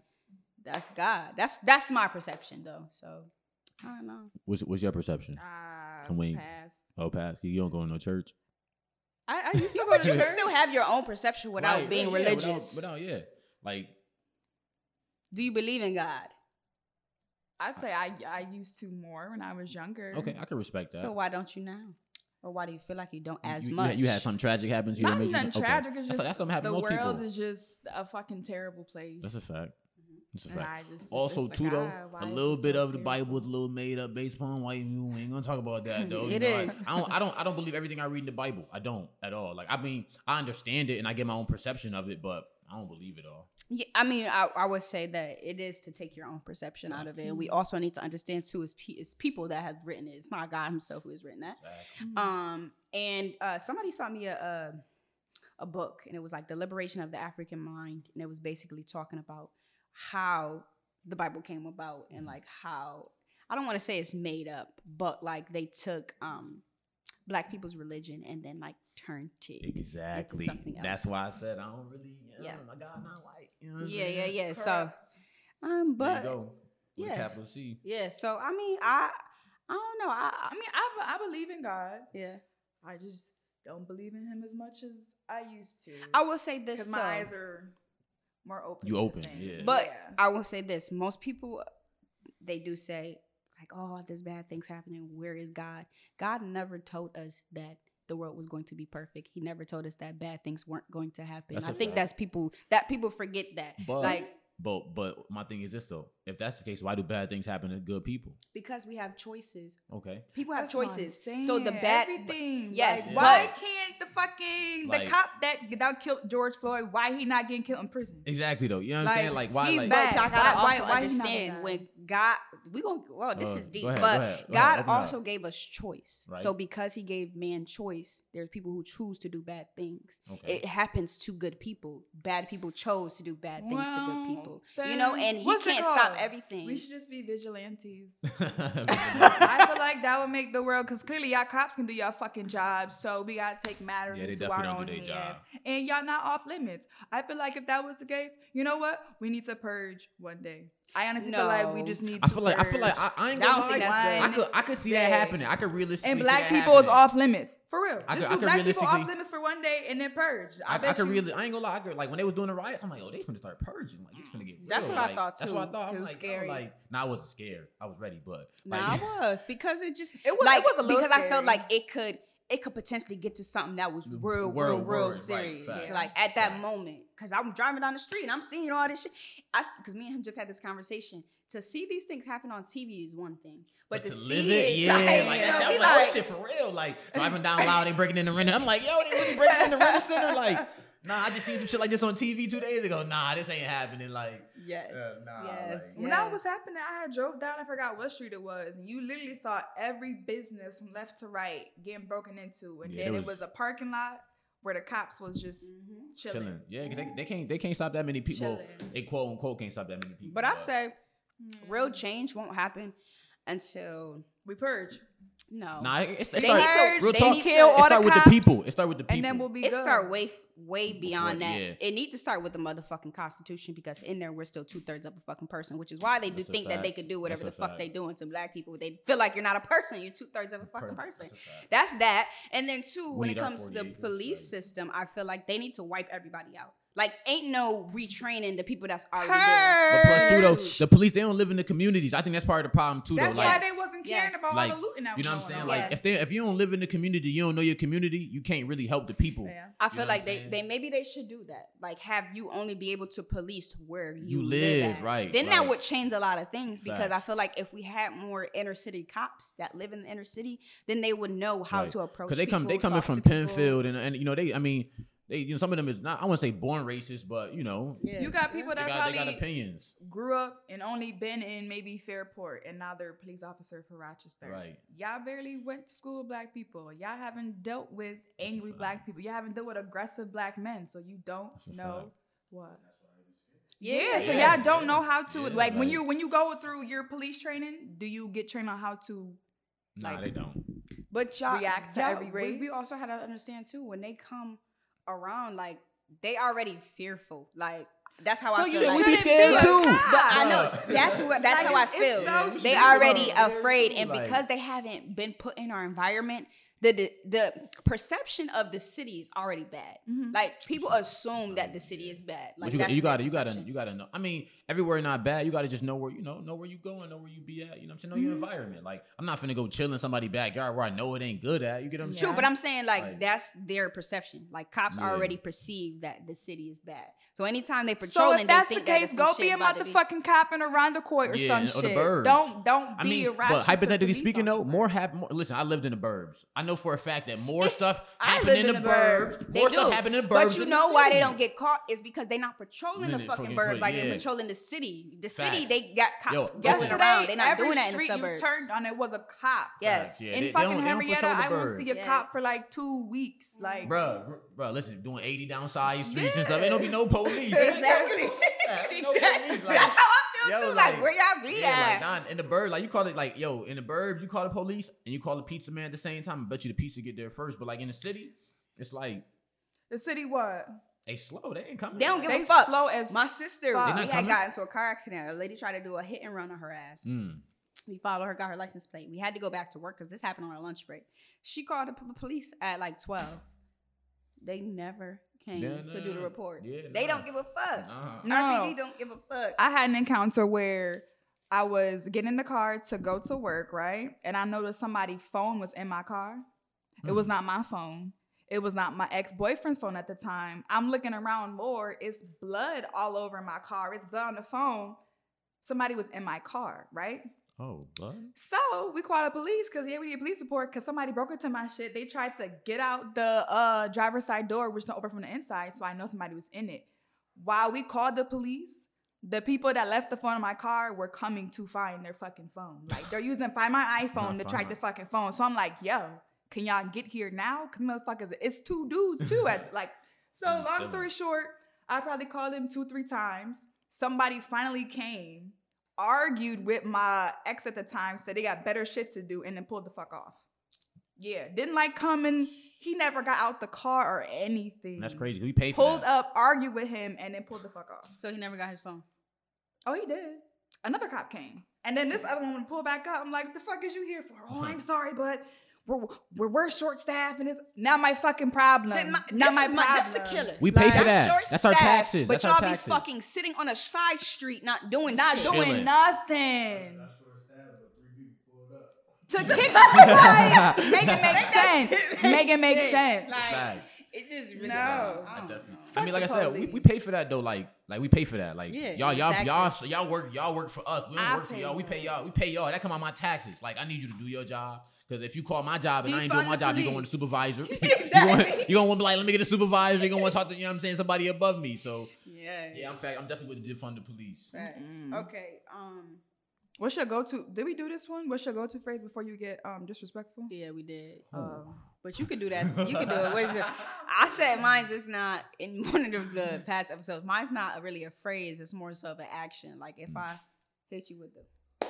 B: that's God. That's that's my perception though. So I don't know.
C: what's what's your perception?
A: Ah,
C: Can we-
A: pass.
C: Oh, pass. You don't go to no church.
A: I, I used to
B: Yeah,
A: go
B: but
A: to
B: you can still have your own perception without
C: Right,
B: being
C: right, yeah,
B: religious.
C: Without, without, yeah, like
B: Do you believe in God?
A: I'd say I I used to more when I was younger.
C: Okay, I can respect that.
B: So why don't you now? Or why do you feel like you don't as
C: you, you
B: much?
C: had- You had something tragic happen to you. that
A: Not
C: made you-
A: nothing
C: okay.
A: tragic. It's just
C: that's something happened
A: the
C: to most
A: world
C: people.
A: is just a fucking terrible place.
C: That's a fact. That's a
A: and
C: fact.
A: I just
C: Also,
A: it's
C: too
A: like,
C: though,
A: ah,
C: a little bit
A: so
C: of the Bible
A: terrible?
C: is a little made up based upon white you ain't gonna talk about that [LAUGHS] though. You
B: It
C: know, I-
B: is.
C: I, don't. I don't. I don't believe everything I read in the Bible. I don't at all. Like I mean, I understand it and I get my own perception of it, but I don't believe it all.
B: Yeah, I mean, I, I would say that it is to take your own perception out of it. We also need to understand too is pe- it's people that have written it. It's not God Himself who has written that.
A: Mm-hmm.
B: Um, and uh, somebody sent me a, a a book, and it was like the liberation of the African mind, and it was basically talking about how the Bible came about and like how I don't want to say it's made up, but like they took um black people's religion and then like turned it.
C: Exactly.
B: something else.
C: That's why I said I don't really. You know,
B: Yeah.
C: My God, not white. You know what I'm
B: Yeah, yeah,
C: saying?
B: yeah. So,
A: Correct.
B: um,
C: There you
B: but
C: go. With
B: yeah.
C: capital C.
B: yeah. So I mean, I I don't know. I,
A: I
B: I
A: mean, I, I believe in God.
B: yeah.
A: I just don't believe in Him as much as I used to.
B: I will say this. So,
A: my eyes are more open.
C: You open,
A: things.
C: yeah.
B: but
A: Yeah.
B: I will say this: most people they do say like, "Oh, there's bad things happening. Where is God?" God never told us that the world was going to be perfect. He never told us that bad things weren't going to happen.
C: That's
B: I
C: a
B: think
C: fact.
B: that's people that people forget that.
C: But
B: like
C: but but my thing is this though. If that's the case, why do bad things happen to good people?
B: because we have choices.
C: Okay.
B: People have
A: That's
B: choices. So the bad
A: everything.
B: yes,
A: Like,
C: but-
A: why can't the fucking
C: Like-
A: the cop that that killed George Floyd? Why he not getting killed in prison?
C: Exactly though. You know what I'm
A: Like,
C: saying? Like why
A: he's
C: like
A: bad.
B: But y'all gotta
A: Why- why-
B: also
A: why he
B: understand when God, we gonna well, this
C: Uh,
B: is
C: go
B: deep,
C: ahead,
B: but
C: go ahead, go
B: God
C: ahead,
B: also gave us choice.
C: Right.
B: So because He gave man choice, there's people who choose to do bad things.
C: Okay.
B: It happens to good people. Bad people chose to do bad things to good people. You know, and He can't stop everything.
A: We should just be vigilantes. [LAUGHS] I feel like that would make the world because clearly y'all cops can do y'all fucking jobs, so we gotta take matters
C: Yeah,
A: into our own hands.
C: job.
A: And y'all not off limits. I feel like if that was the case, you know what? We need to purge one day. I honestly feel like we just need.
C: I
A: to
C: feel like I feel like. I, I ain't gonna
B: don't think
C: lie.
B: that's
C: I could I could see that happening. I could realistically
A: and
C: see
A: black
C: that
A: people is off limits for real.
C: I
A: Just
C: could- I
A: do
C: could
A: black people off limits for one day and then purge. I,
C: I, I could
A: you.
C: really, I ain't gonna lie. I could, like when they was doing the riots, I'm like, oh, they finna start purging. Like, it's finna get. Real.
B: That's
C: real.
B: what I
C: Like,
B: thought,
C: That's what I thought.
B: It was
C: like, yo,
B: scary.
C: like, nah, I wasn't scared. I was ready, but
B: Nah, I [LAUGHS] was because it just
A: It was-
B: like
A: it was a little
B: because I felt like it could it could potentially get to something that was real,
C: Word,
B: real, real serious. like at that moment, because I'm driving down the street and I'm seeing all this shit. Because me and him just had this conversation. To see these things happen on TV is one thing, but, to, see
C: live
B: it, [LAUGHS]
C: yeah,
B: like,
C: like,
B: you
C: that shit, I
B: we
C: was like,
B: like-
C: shit for real. Like driving down loud, they breaking in the renter. I'm like, yo, they really breaking in the Rent-A-Center. Like, nah, I just seen some shit like this on TV two days ago. Nah, this ain't happening. Like,
B: yes,
C: Yeah, nah,
B: yes,
C: like-
A: When that was happening, I had drove down. I forgot what street it was, and you literally saw every business from left to right getting broken into, and
C: Yeah,
A: then
C: there
A: it
C: was-
A: was a parking lot where the cops was just
B: Mhm.
A: chilling.
C: chilling. Yeah, 'cause they, they can't they can't stop that many people.
A: Chilling.
C: They quote unquote can't stop that many people.
B: But I say real change won't happen until
A: We purge,
B: no.
C: nah, it, it,
B: They
C: start,
B: need to-
C: real
B: they
C: talk.
B: need to-
C: it
A: Kill all
C: start
A: the
C: with
A: cops,
C: the people. It start with the people.
A: and then we'll be
B: it
A: good.
B: start way way beyond
C: Before-
B: that.
C: yeah.
B: It need to start with the motherfucking constitution because in there we're still two thirds of a fucking person, which is why they do
C: That's a
B: think that they
C: fact.
B: could do whatever
C: That's
B: the fuck
C: fact.
B: they doing to black people. They feel like you're not a person. You're two thirds of a fucking
C: Per-
B: person.
C: that's a.
B: That's that. And then two, when it comes to the police system, I feel like they need to wipe everybody out. Like ain't no retraining the people that's already
C: But
B: there.
C: plus, too, though, the police they don't live in the communities. I think that's part of the problem too.
A: That's
C: though.
A: why
C: Like,
A: they wasn't caring
B: Yes.
A: about
C: like,
A: all the looting that
C: you know what I'm saying?
A: on.
C: Like
B: Yeah.
C: if they if you don't live in the community, you don't know your community, you can't really help the people.
A: Yeah.
B: I feel
C: know
B: like
C: I'm
B: they,
C: saying?
B: they maybe they should do that. Like have you only be able to police where you,
C: You
B: live,
C: live,
B: at.
C: right,
B: Then that
C: right.
B: would change a lot of things because
C: Fact.
B: I feel like if we had more inner city cops that live in the inner city, then they would know how
C: Right.
B: to approach.
C: Because they come they
B: people,
C: coming
B: talk
C: from
B: to people.
C: Penfield and and you know they I mean they you know some of them is not I wouldn't say born racist, but you know
B: Yeah.
A: You got people
C: they
A: that
C: got, they got
A: probably
C: opinions.
A: grew up and only been in maybe Fairport, and now they're a police officer for Rochester.
C: Right.
A: Y'all barely went to school with black people. Y'all haven't dealt with
C: a
A: angry black people. Y'all haven't dealt with aggressive black men, so you don't know
C: fact.
A: what.
B: Yeah,
A: Yeah, so y'all don't know how to
C: Yeah,
A: like when you when you go through your police training. Do you get trained on how to?
C: Nah,
A: Like-
C: they don't.
B: But y'all
A: react to
B: y'all-
A: every
B: we- We also had to understand too when they come around, like they already fearful. Like that's how
A: So
B: I
A: you
B: feel.
C: Shit,
B: like,
C: we be scared too.
A: cop.
B: But I know that's what that's
A: Like,
B: how I feel.
A: so
B: they already
C: Yeah,
B: afraid, and
C: like-
B: because they haven't been put in our environment, the, the the perception of the city is already bad.
A: Mhm.
B: Like people assume that the city is bad. Like
C: you,
B: that's
C: you gotta, you gotta, you gotta know. I mean, everywhere not bad. You gotta just know where you know, know where you going, know where you be at. You know what I'm saying? Know your
B: Mm-hmm.
C: environment. Like, I'm not finna go chill in somebody's backyard where I know it ain't good at. You get what I'm
B: True,
C: saying?
B: but I'm saying like,
C: Like-
B: that's their perception. Like cops
C: Yeah.
B: already perceive that the city is bad. So anytime they
A: So
B: patrolling,
A: if that's
B: they
A: the
B: think that
A: case,
B: it's
A: go
B: some
A: be
B: shit
A: a
B: about be-
A: motherfucking cop in Aranda Court or
C: Yeah,
A: some
C: or the
A: shit.
C: burbs.
A: Don't don't
C: I
A: be
C: mean,
A: a
C: but hypothetically
A: police
C: speaking, though, more happen. More, listen, I lived in the burbs. I know for a fact that more
B: It's-
C: stuff
A: I
C: happen in the,
A: in the
C: burbs.
A: burbs.
B: They
C: More
B: do.
C: stuff happen in the burbs.
B: But you
C: than
B: know
C: the
B: why they don't get caught is because they're not patrolling the fucking
C: fucking
B: burbs like
C: yeah.
B: they're patrolling the city. The city, they got cops
C: Yo,
B: going around. They're not
A: every
B: doing that in the
A: street
B: suburbs.
A: you turned on it was a cop.
B: Yes.
C: Yeah,
A: in
C: they- they
A: fucking
C: don't- they don't
A: Henrietta,
C: patrol
A: I won't see a cop for like two weeks. Like,
C: bro, br- bruh, listen, doing 80 down side streets and
A: Yeah.
C: stuff. Ain't no be no police.
B: Exactly.
C: No [LAUGHS]
B: Exactly.
C: police, like-
B: That's how I feel
C: Yo,
B: too. Like, where y'all be
C: yeah,
B: at?
C: like nah, in the bird, like you call it like yo, in the bird, you call the police and you call the pizza man at the same time. I bet you the pizza get there first. But like in the city, it's like
A: the city what?
C: they slow. They ain't coming.
B: They don't give
A: They
B: a fuck.
A: slow as
B: My sister,
A: fuck.
B: we had
C: not coming?
B: got into a car accident. A lady tried to do a hit and run on her ass.
C: Mm.
B: We followed her, got her license plate. We had to go back to work because this happened on our lunch break. She called the p- police at like 12. They never came
C: Yeah,
B: to do the report.
C: Yeah,
B: they don't give a fuck. Uh-huh.
C: Nah.
A: No.
B: RPD don't give a fuck.
A: I had an encounter where I was getting in the car to go to work, right? And I noticed somebody's phone was in my car. It was mm. not my phone. It was not my ex boyfriend's phone at the time. I'm looking around more. It's blood all over my car. It's blood on the phone. Somebody was in my car, right?
C: Oh, blood.
A: So we called the police because yeah, we need police support because somebody broke into my shit. They tried to get out the uh, driver's side door, which don't open from the inside. So I know somebody was in it. While we called the police, the people that left the phone in my car were coming to find their fucking phone. Like they're [LAUGHS] using find my iPhone to track the fucking phone. So I'm like, yo, can y'all get here now? Cause motherfuckers, it's two dudes too. At [LAUGHS] like, so long story short, I probably called them two, three times. Somebody finally came, argued with my ex at the time, said they got better shit to do, and then pulled the fuck off. Yeah, didn't like coming. He never got out the car or anything.
C: That's crazy. We paid for
A: Pulled
C: that.
A: up, argued with him, and then pulled the fuck off.
B: so he never got his phone.
A: Oh, he did. Another cop came, and then this other one pulled back up. I'm like, "The fuck is you here for?" Oh, [LAUGHS] I'm sorry, but we're we're, we're short staffed, and it's not my fucking problem.
B: Then my-
A: not
B: this
A: my
B: is
A: problem.
B: That's the killer.
C: We pay for
B: That's
C: that.
B: short
C: That's our taxes.
B: But
C: That's
B: y'all
C: our
B: be fucking sitting on a side street, not doing
A: Not
B: shit.
A: doing nothing.
D: Not short staff, but three people pulled up.
A: To kick like, make it make [LAUGHS]
B: Make
A: sense.
B: shit
A: Make it make
B: sense.
A: sense.
B: Like,
C: Facts.
B: It just really
A: No.
B: don't-
C: I
B: I
C: definitely.
B: know.
C: I mean, like I said, we, we pay for that though. Like, like we pay for that. Like,
B: Yeah,
C: y'all, y'all, y'all, so y'all work, y'all work for us. We don't
A: I
C: work for y'all. We pay y'all. We pay y'all. That come out my taxes. Like, I need you to do your job. Because if you call my job and I ain't doing
A: Defund
C: my job, you're gonna want
A: police.
C: the supervisor. you
B: Exactly.
C: gonna, you gonna want [LAUGHS] [LAUGHS] to be like, let me get a supervisor. You're gonna want to talk to, you know what I'm saying, somebody above me. So
B: Yeah.
C: yeah, I'm fact, I'm definitely with the defund the police.
B: Facts.
A: Mm-mm.
B: Okay. Um.
A: What's your go to? Did we do this one? What's your go to phrase before you get um disrespectful?
B: Yeah, we did.
C: Oh.
B: Um, but you could do that. You could do it. What's your, I said mine's is not in [LAUGHS] one of the, the past episodes. Mine's not really a phrase. It's more so of an action. Like if mm. I hit you with the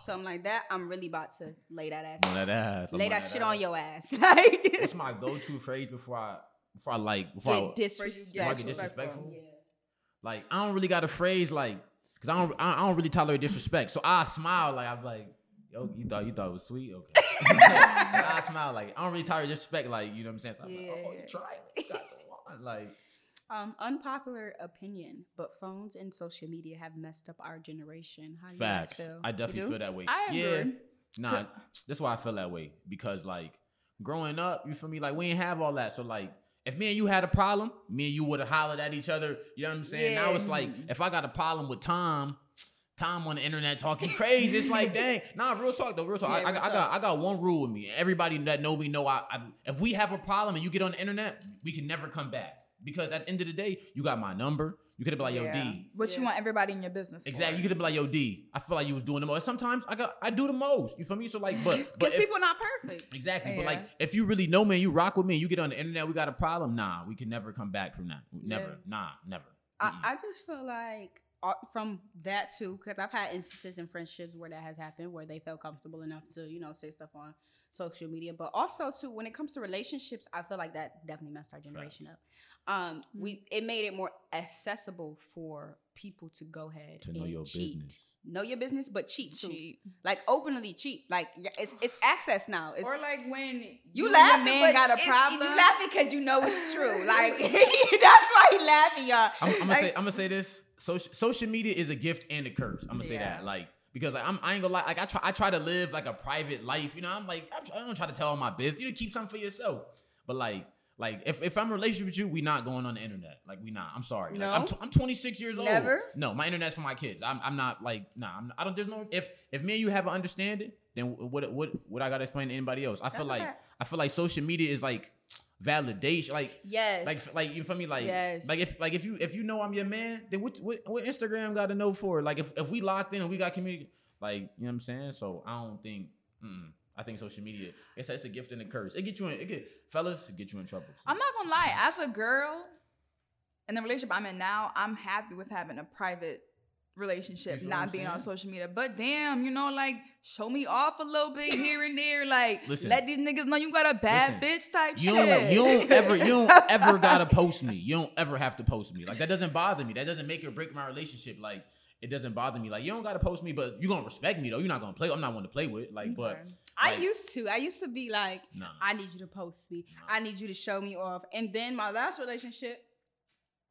B: something like that, I'm really about to lay that ass.
C: On that ass.
B: Lay that
C: ass.
B: shit on your ass. [LAUGHS] Like
C: What's my go-to phrase before I before I like before I,
B: get disrespectful.
C: disrespectful?
B: Yeah.
C: Like I don't really got a phrase like because I don't I I don't really tolerate disrespect. So I smile like I'm like, yo, you thought you thought it was sweet, okay? [LAUGHS] I smile like I don't really tolerate disrespect, like you know what I'm saying. So I'm like, oh,
A: Yeah.
C: you try it, you got the one. like
B: Um, unpopular opinion, but phones and social media have messed up our generation. How do
C: facts.
B: you guys feel?
C: I definitely
B: You
C: feel that way.
A: I
C: Yeah,
A: agree.
C: nah, that's why I feel that way because like growing up, you feel me? Like we ain't have all that, so like. If me and you had a problem, me and you would have hollered at each other. You know what I'm saying? Now it's like if I got a problem with Tom, Tom on the internet talking crazy. It's like, dang, [LAUGHS] nah, real talk though, real talk. I,
B: Yeah,
C: I,
B: real
C: I got,
B: talk.
C: I got one rule with me. Everybody that know me know I, I, if we have a problem and you get on the internet, we can never come back because at the end of the day, you got my number. You could have been like, yo,
A: Yeah.
C: D.
A: What you want everybody in your business? for.
C: Exactly. You could have been like, yo, D. I feel like you was doing the most. Sometimes I got, I do the most. You feel me? So like, but, [LAUGHS] but
B: Because
C: if-
B: people not perfect.
C: Exactly. But like, if you really know me and you rock with me and you get on the internet, we got a problem. Nah, we can never come back from that. Never.
B: Yeah.
C: Nah, never.
B: I, I just feel like from that too, because I've had instances in friendships where that has happened, where they felt comfortable enough to, you know, say stuff on social media. But also too, when it comes to relationships, I feel like that definitely messed our generation up. Um, we it made it more accessible for people to go ahead
C: To know
B: and
C: your
B: cheat.
C: business.
B: know your business, but cheat too.
A: Cheat.
B: Like openly cheat. Like it's it's access now. It's
A: Or like when you,
B: you
A: and
B: laughing,
A: your man
B: but
A: got a problem.
B: You laughing because you know it's true. [LAUGHS] Like [LAUGHS] that's why he laughing, y'all.
C: I'm, I'm gonna
B: Like,
C: say I'm gonna say this. Social social media is a gift and a curse. I'm gonna say
A: Yeah.
C: that. Like because like, I'm I ain't gonna lie. Like I try I try to live like a private life. You know I'm like I'm, I don't try to tell all my business. You keep something for yourself. But like like if, if I'm in a relationship with you, we not going on the internet. Like we not. I'm sorry. Like,
B: No?
C: I'm, tw- I'm 26 years old.
B: Never?
C: No, my internet's for my kids. I'm, I'm not like nah. I'm, I don't. There's no. If if me and you have an understanding, then what what what I gotta explain to anybody else? I feel
B: That's a
C: like. I feel like social media is like validation. Like
B: yes.
C: like like you feel me like
B: Yes.
C: like if like if you if you know I'm your man then what what, what Instagram got to know for like if, if we locked in and we got community like you know what I'm saying so I don't think mm-mm. I think social media it's it's a gift and a curse it get you in it get fellas it get you in trouble
A: I'm not gonna lie, as a girl in the relationship I'm in now, I'm happy with having a private relationship,
C: You feel what I'm
A: not being on social media. But damn, you know, like show me off a little bit here and there. Like
C: Listen.
A: let these niggas know you got a bad
C: Listen.
A: bitch type
C: you
A: shit.
C: don't you don't ever you don't [LAUGHS] ever gotta post me you don't ever have to post me like that doesn't bother me that doesn't make or break my relationship like it doesn't bother me like you don't gotta post me but you gonna respect me though you're not gonna play I'm not one to play with like but
A: Okay.
B: I used to. I used to be like,
C: nah.
B: I need you to post me. I need you to show me off. And then my last relationship,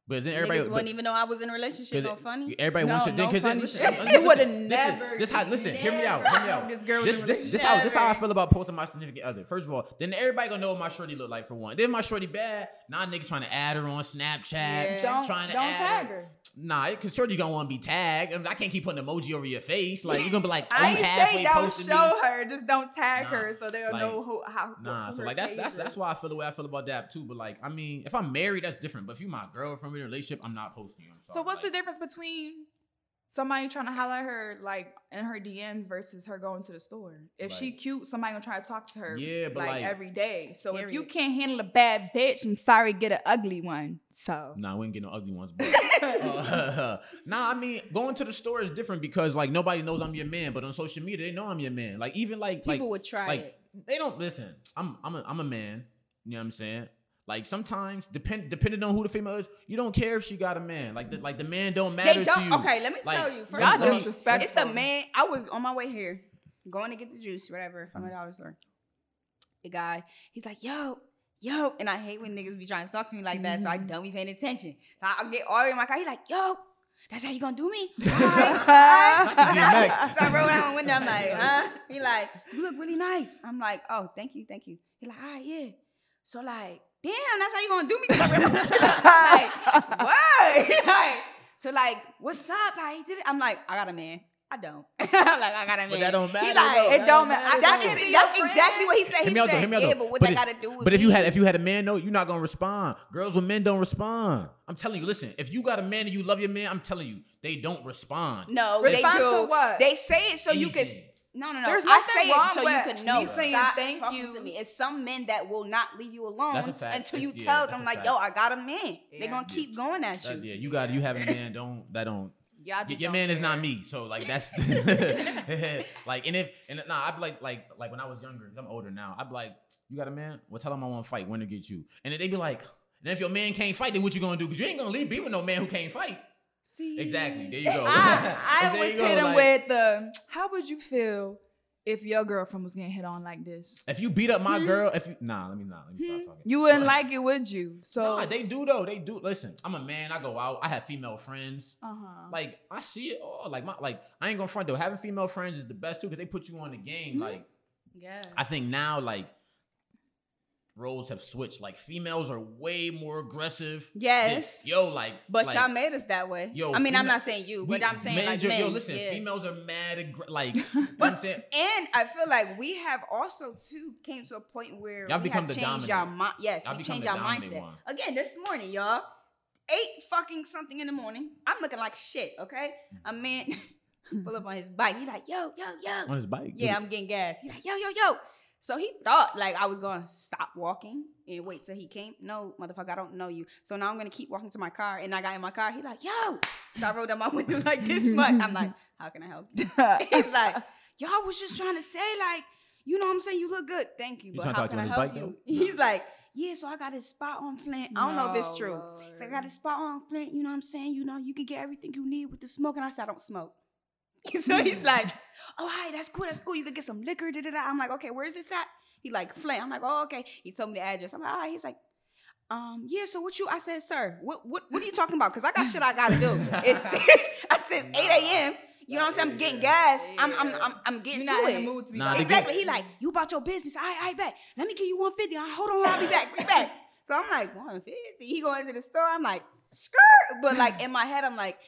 C: but then
B: niggas
C: everybody
B: wouldn't even know I was in a relationship.
C: Cause
B: No funny.
C: Everybody
A: No,
C: wants your
A: no
C: thing.
A: funny
C: listen,
A: shit.
C: listen, [LAUGHS]
A: You would've
C: listen,
A: never-
C: This how. Listen, hear me out. Hear me [LAUGHS] out.
A: This girl's
C: This, this, this how. This how I feel about posting my significant other. First of all, then everybody gonna know what my shorty look like for one. Then my shorty bad. Now niggas trying to add her on Snapchat.
B: Yeah.
A: Don't,
C: trying to
A: don't
C: add
A: tag
C: her.
A: her.
C: Nah, because shorty don't want to be tagged. I, mean, I can't keep putting emoji over your face. Like you're gonna be like, oh, [LAUGHS]
A: I
C: you
A: ain't
C: halfway
A: say don't show
C: me.
A: her, just don't tag
C: Nah,
A: her so they'll
C: like,
A: know who how.
C: Nah,
A: who
C: so like that's that's
A: is.
C: that's why I feel the way I feel about that too. But like, I mean, if I'm married, that's different. But if you're my girlfriend in a relationship, I'm not posting you.
A: So what's
C: Like,
A: the difference between somebody trying to holler at her like in her DMs versus her going to the store? If she cute, somebody gonna try to talk to her
C: Yeah, but
A: like,
C: like-
A: every day. So if you can't handle a bad bitch, I'm sorry, get an ugly one. So
C: Nah, we ain't get no ugly ones. But uh, [LAUGHS] [LAUGHS] nah, I mean, going to the store is different because like nobody knows I'm your man, but on social media they know I'm your man. Like even like
B: People
C: like,
B: would try
C: like,
B: it.
C: They don't listen. I'm I'm a, I'm a man. You know what I'm saying? Like sometimes, depend depending on who the female is, you don't care if she got a man. Like the like the man don't matter
B: They
C: to
B: don't.
C: you.
B: Okay, let me
C: Like,
B: tell you. First
A: y'all
B: of all,
A: disrespectful.
B: It's a man. I was on my way here, going to get the juice, whatever, from a dollar store. The guy, he's like, "Yo, yo," and I hate when niggas be trying to talk to me like that, so I mm-hmm. don't be paying attention. So I get all in my car. He's like, "Yo." That's how you gonna do me? [LAUGHS] All right, all right. [LAUGHS] So I roll down the window. I'm like, [LAUGHS] huh? He like, you look really nice. I'm like, oh, thank you, thank you. He like, all right, yeah. So like, damn, that's how you gonna do me. I read my shit. [LAUGHS] I'm like, what? [LAUGHS] like, so like, what's up? Like, he did it. I'm like, I got a man. I don't. [LAUGHS] I'm like, I got a man.
C: But that don't
B: He
C: matter.
B: like,
C: though.
A: It
C: That
A: don't matter.
B: that
A: though.
B: is,
A: Be
B: that's exactly what he said.
C: Hear
B: He
C: me out though,
B: said,
C: hear me out
B: yeah,
C: though.
B: but what
C: But
B: that got to do with
C: But if you had if you had a man no, you're not gonna respond. Girls with men don't respond. I'm telling you, listen, if you got a man and you love your man, I'm telling you, they don't respond.
B: no,
A: Respond
B: they
A: to
B: do.
A: what?
B: They say it so you can.
C: Anything.
B: No, no, no.
A: There's
B: I
A: nothing
B: say
A: wrong
B: it so you can know.
A: me saying
B: Stop
A: thank
B: talking
A: you.
B: to me. It's some men that will not leave you alone
C: That's a fact.
B: until you
C: It's-
B: tell
C: that's
B: them like,
C: fact.
B: "Yo, I got a man." They're gonna keep going at
C: That-
B: you.
C: yeah, you got you having a man don't that don't [LAUGHS]
A: Y'all just
C: your
A: don't
C: man is not me. So like that's [LAUGHS] [LAUGHS] like and if and nah, I'd be like like like when I was younger, I'm older now. I'd be like, you got a man? Well, tell him I want to fight. When to get you? And then they'd be like, and if your man can't fight, then what you gonna do? Because you ain't gonna leave be with no man who can't fight.
A: See,
C: Exactly. There you go. [LAUGHS]
A: I, I
C: There
A: was
C: you go,
A: hitting
C: like-
A: with the. How would you feel if your girlfriend was getting hit on like this?
C: If you beat up my hmm? girl, if you nah, let me not let me stop hmm? talking.
A: You wouldn't
C: But-
A: like it, would you? So,
C: Nah, they do though. They do. Listen, I'm a man. I go out. I have female friends.
A: uh huh.
C: Like I see it all. Like my like I ain't gonna front though. Having female friends is the best too because they put you on the game. Hmm? Like
B: Yeah.
C: I think now like roles have switched. Like females are way more aggressive. than-
B: Yes.
C: yo, like
B: But
C: like,
B: y'all made us that way.
C: Yo,
B: I mean, I'm not saying you, but I'm saying like
C: are-
B: men.
C: Yo, listen,
B: yeah.
C: females are mad. Aggr- like, [LAUGHS] what I'm saying.
B: And I feel like we have also too came to a point where
C: Y'all
B: we
C: become
B: have
C: the
B: changed
C: dominant.
B: our mind. Yes,
C: Y'all
B: we changed our mindset.
C: one.
B: Again, this morning, y'all, eight fucking something in the morning. I'm looking like shit. Okay, a man [LAUGHS] pull up on his bike. He like, yo, yo, yo.
C: On his bike.
B: Yeah, I'm getting gas. He like, yo, yo, yo. So he thought like I was gonna stop walking and wait till he came. No, motherfucker, I don't know you. So now I'm gonna keep walking to my car. And I got in my car. He like, yo. So I rolled down my window [LAUGHS] like this much. I'm like, how can I help you? [LAUGHS] He's like, yo, I was just trying to say like, you know what I'm saying? You look good. Thank you.
C: You
B: But
C: trying to
B: how can I help you?
C: bike, [LAUGHS]
B: He's like, yeah, so I got this spot on Flint. I don't know if it's true. He's like, I got this spot on Flint. You know what I'm saying? You know, you can get everything you need with the smoke. And I said, I don't smoke. [LAUGHS] so he's like, oh, hi, that's cool, that's cool. You could get some liquor. Da, da, da. I'm like, okay, where's this at? He like, Flint. I'm like, oh, okay. He told me the address. I'm like, all right. He's like, um, yeah, so what you, I said, sir, what, what, what are you talking about? Cause I got shit I gotta do. [LAUGHS] It's, [LAUGHS] I said, it's 8 a.m. You know what I'm saying? I'm getting gas. I'm, I'm, I'm, I'm getting
A: You're
B: to it.
A: in the mood to be
C: Nah,
B: Exactly. He like, you about your business. I, I bet. Let me give you 150. I, hold on, I'll be back. Be back. So I'm like, 150. He go into the store. I'm like, skirt. But like in my head, I'm like,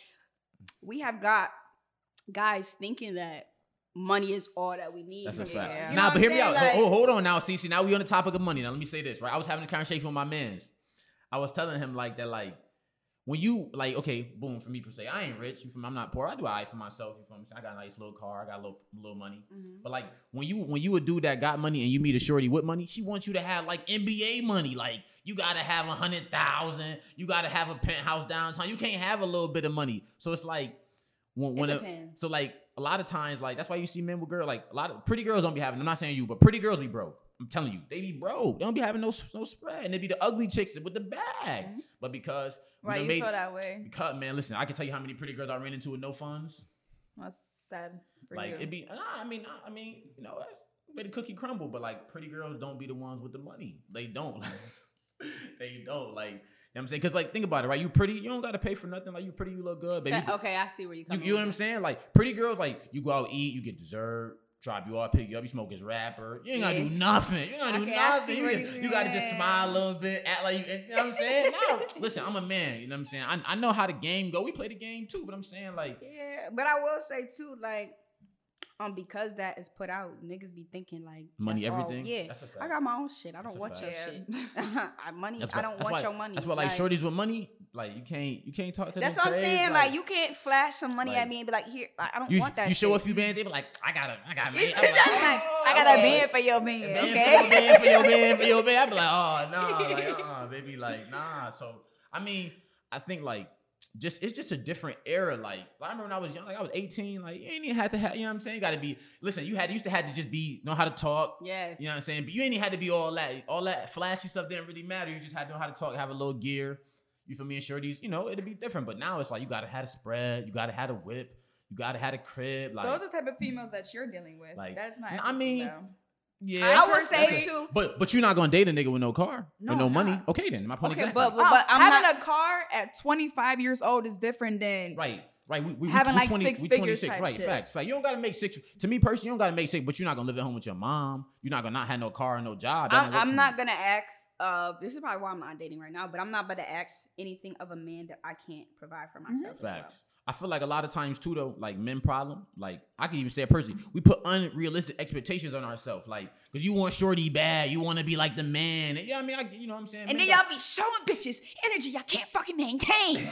B: we have got guys thinking that money is all that we need.
C: That's a fact.
A: Yeah.
B: You know
C: Nah, but
B: I'm
C: hear me out.
B: Like,
C: Ho- ho- hold on now, CC. Now we on the topic of money. Now let me say this, right? I was having a conversation with my mans. I was telling him like that, like when you like, okay, boom, for me per se, I ain't rich. You from? I'm not poor. I do alright for myself. You from? I got a nice little car. I got a little little money.
B: Mhm.
C: But like when you when you a dude that got money and you meet a shorty with money, she wants you to have like NBA money. Like you gotta have a hundred thousand. You gotta have a penthouse downtown. You can't have a little bit of money. So it's like when when
B: It
C: a- so like a lot of times like that's why you see men with girl like a lot of pretty girls don't be having. I'm not saying you, but pretty girls be broke. I'm telling you, they be broke. They don't be having no no spread, and they be the ugly chicks with the bag.
B: Mhm.
C: But because
A: Why you
C: made-
A: feel that way?
C: because man, listen, I can tell you how many pretty girls I ran into with no funds.
A: That's sad for
C: Like
A: you.
C: it'd be, nah, I mean, I- I mean, you know, made the cookie crumble, but like pretty girls don't be the ones with the money. They don't. [LAUGHS] they don't. Like, you know what I'm saying? Because like, think about it, right? You pretty, you don't got to pay for nothing. Like, you pretty, you look good, baby.
B: So- okay, I see where you
C: You,
B: come.
C: you know what I'm saying? Like pretty girls, like you go out eat, you get dessert, drop you off, pick you up, you smoke his rapper. You ain't gotta do nothing. You ain't gotta do
B: Okay, I
C: nothing. You,
B: you-
C: you gotta just smile a little bit, act like you. You know what I'm saying? [LAUGHS] No, listen, I'm a man. You know what I'm saying? I, I know how the game go. We play the game too, but I'm saying like,
B: Yeah, but I will say too, like, um, because that is put out, niggas be thinking like
C: Money,
B: that's all-
C: everything?
B: yeah,
C: That's a fact.
B: I got my own shit. I don't
C: a
B: want your shit. [LAUGHS] Money,
C: that's
B: I don't
C: that's
B: want
C: why-
B: your money.
C: That's why like, shorties with money, like you can't you can't talk to. Them.
B: That's
C: them
B: what I'm saying. Like, you can't flash some money
C: like-
B: at me and be like, "Here, I I don't
C: You,
B: want that."
C: you show
B: shit.
C: a few bands, they be like, I got a, I got a [LAUGHS] man.
B: It's
C: I'm like,
B: like,
C: oh,
B: I got a
C: okay.
B: band for your man.
C: Man
B: Okay.
C: for your man, for your man, for your [LAUGHS] man. I be like, oh no, like uh, baby, like nah. So I mean, I think like just it's just a different era. Like I remember when I was young, like I was 18, like you ain't even had to have, you know what I'm saying? You gotta be listen, you had used to have to just be know how to talk.
B: Yes.
C: You know what I'm saying? But you ain't even had to be all that, all that flashy stuff didn't really matter. You just had to know how to talk, have a little gear. You feel me? And shorties, you know, it'd be different. But now it's like you gotta have a spread, you gotta have a whip, you gotta have a crib. Like
A: Those are the type of females that you're dealing with.
C: Like,
A: That's not.
C: I mean,
A: female.
C: Yeah,
B: I would say
C: that's it.
B: too.
C: But but you're not gonna date a nigga with no car
A: No,
C: with no
A: I'm
C: money.
A: not.
C: Okay then, my point
B: Okay,
C: exactly.
B: but- but-
A: Um,
B: I'm
A: having
B: not-
A: a car at 25 years old is different than
C: right, right. We, we,
A: Having,
C: we,
A: like,
C: 20,
A: six
C: we
A: figures
C: 26,
A: type
C: right?
A: shit.
C: Facts, facts. You don't gotta make six. To me personally, you don't gotta make six, but you're not gonna live at home with your mom. You're not gonna not have no car and no job. That
B: I'm,
C: don't
B: I'm not gonna ask. Uh, this is probably why I'm not dating right now. But I'm not about to ask anything of a man that I can't provide for myself. as well.
C: Facts. I feel like a lot of times too though, like men problem, like I can even say it personally, we put unrealistic expectations on ourselves, like because you want shorty bad, you want to be like the man. Yeah, I mean, I, you know what I'm saying.
B: And
C: Men
B: then y'all be showing bitches energy y'all can't fucking maintain. [LAUGHS]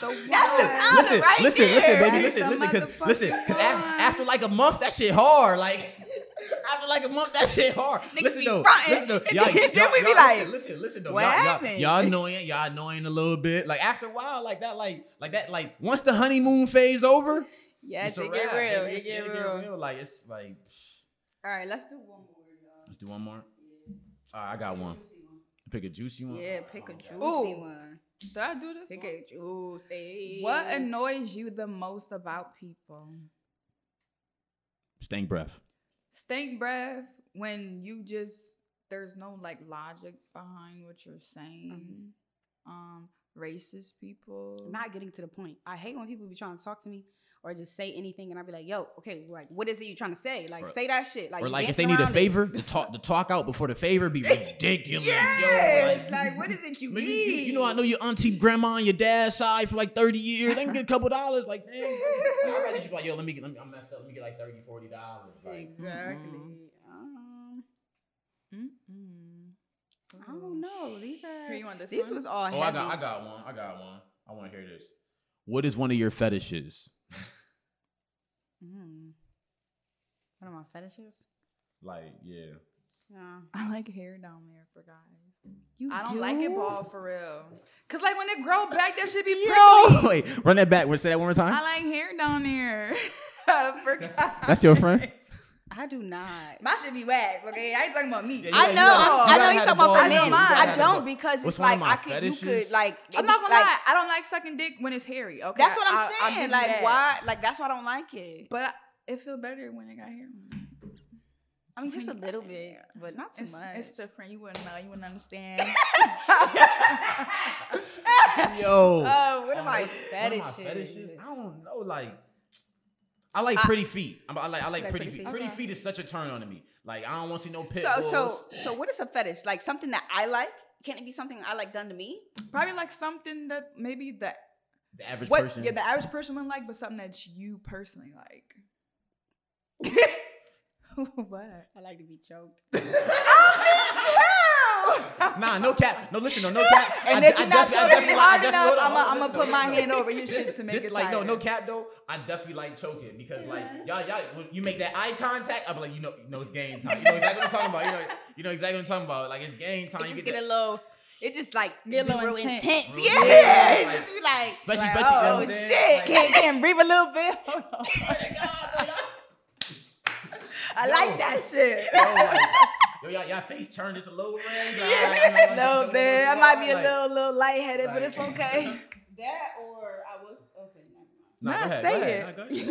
A: the
B: That's the
A: one.
B: problem.
C: listen,
B: right
C: listen,
B: there.
C: listen, baby, listen, listen, because listen, because
A: one.
C: after like a month, that shit hard. Like after like a month, that shit hard.
B: Niggas
C: listen
B: be
C: though,
B: frontin'.
C: listen though, [LAUGHS] y'all,
B: Then
C: y'all,
B: we be
C: y'all-
B: like,
C: listen, listen, listen though,
B: what
C: y'all, y'all,
B: happened?
C: y'all [LAUGHS] annoying, y'all annoying a little bit. Like after a while, like that, like like that, like once the honeymoon phase over,
B: Yes,
C: it's a
B: it get
C: wrap,
B: real.
C: baby.
B: It
C: It's-
B: get
C: it
B: real.
C: Like it's like,
B: All right, let's do one more, y'all.
C: let's do one more. All right, I got one. Pick a juicy one.
B: Yeah, pick a oh, juicy
A: Ooh.
B: one.
A: Did I do this?
B: Pick
A: one?
B: a juicy.
A: What annoys you the most about people?
C: Stank breath.
A: Stink breath when you just there's no like logic behind what you're saying. Um, racist people.
B: not getting to the point. I hate when people be trying to talk to me or just say anything, and I be like, "Yo, okay, like, what is it you trying to say? Like,
C: Right.
B: say that shit. Like,
C: or like if they need a favor, the talk the talk out before the favor be [LAUGHS] ridiculous. Yo, like,
B: like, what is it you
C: Man,
B: need?
C: you, you, you know, I know your auntie, grandma, and your dad's side for like 30 years. They can get a couple dollars. Like, damn. [LAUGHS] I'd rather just be like, yo, let me get, let me, I'm messed up. Let me get like 30 $40. Like,
B: Exactly.
A: Mm-mm.
B: Um,
A: Mm-mm.
B: I don't know. These are.
A: Here, you want this
B: This
A: one?
B: was all heavy.
C: oh, I got, I got one. I got one. I want to hear this. What is one of your fetishes? [LAUGHS]
B: Mm. What are my fetishes?
C: Like, yeah.
B: Yeah.
A: I like hair down there for guys.
B: You
A: I don't
B: do?
A: like it bald for real. Cause like when it grow back, that should be
C: Yo,
A: prickly.
C: wait, [LAUGHS] run that back. Want to say that one more time?
A: I like hair down there [LAUGHS] for.
C: That's your friend? [LAUGHS]
B: I do not.
A: My shit be wax, okay? I ain't talking about me.
C: Yeah,
B: I
C: you
B: know. I,
C: you
B: I know you talking about for
C: balls.
B: men. I don't because
C: What's
B: it's like I could. You could like.
A: I'm
B: it
A: not gonna
B: like,
A: lie. I don't like sucking dick when it's hairy. Okay,
B: That's what I'm
A: I- I'll
B: saying.
A: you
B: like
A: that.
B: why? Like that's why I don't like it.
A: But I- it feel better when it got hair.
B: I mean, just a little bit, but not too
A: It's,
B: much.
A: it's different. You wouldn't know. You wouldn't understand. [LAUGHS]
C: Yo.
B: Oh, what are my
C: One of
B: fetishes?
C: fetishes? I don't know. Like, I like
B: I-
C: pretty feet. I'm- I like I like,
B: Like
C: pretty,
B: pretty
C: feet.
B: feet?
C: Pretty
B: Okay.
C: feet is such a turn on to me. Like, I don't want to see no pit
B: So,
C: bulls.
B: so, so, what is a fetish? Like something that I like? Can it be something I like done to me?
A: Probably like something that maybe that
C: the average
A: what
C: person.
A: yeah the average person wouldn't like, but something that you personally like. [LAUGHS] [LAUGHS] what?
B: I like to be choked. [LAUGHS]
C: Oh, nah, no cap. No, listen, no, no cap.
A: And
C: I-
A: if you're not
C: definitely- I
A: choking
C: definitely
A: me
C: like- I
A: hard
C: definitely-
A: enough,
C: hold on,
A: I'm gonna put my hand over your shit to make
C: This-
A: it
C: like no, no
A: tighter.
C: cap though. I definitely like choking because like y'all, y'all, when you make that eye contact, I'm like, you know, you know, it's game time. You know exactly what I'm talking about. You know, you know exactly what I'm talking about. Like it's game time.
B: It
C: You
B: just
C: get
B: get a little. It just like
A: Get a
B: be
A: little
B: real
A: intense.
B: intense.
C: Real
B: Yeah,
C: intense,
B: it [LAUGHS]
C: like-
B: just be like,
C: Especially,
B: like,
C: especially, you know
B: oh shit.
C: Like-
B: can't can't breathe a little bit. Hold on. Oh I like that shit.
C: Yo, like, yo, [LAUGHS] y'all, y'all face turned just a little red.
B: Yeah, a little bit. I might be a
C: like-
B: little little lightheaded, but it's okay. [LAUGHS] that or I was okay.
C: Nah,
A: Nah,
C: go ahead,
A: say
C: go ahead.
A: it.
C: Nah, go ahead.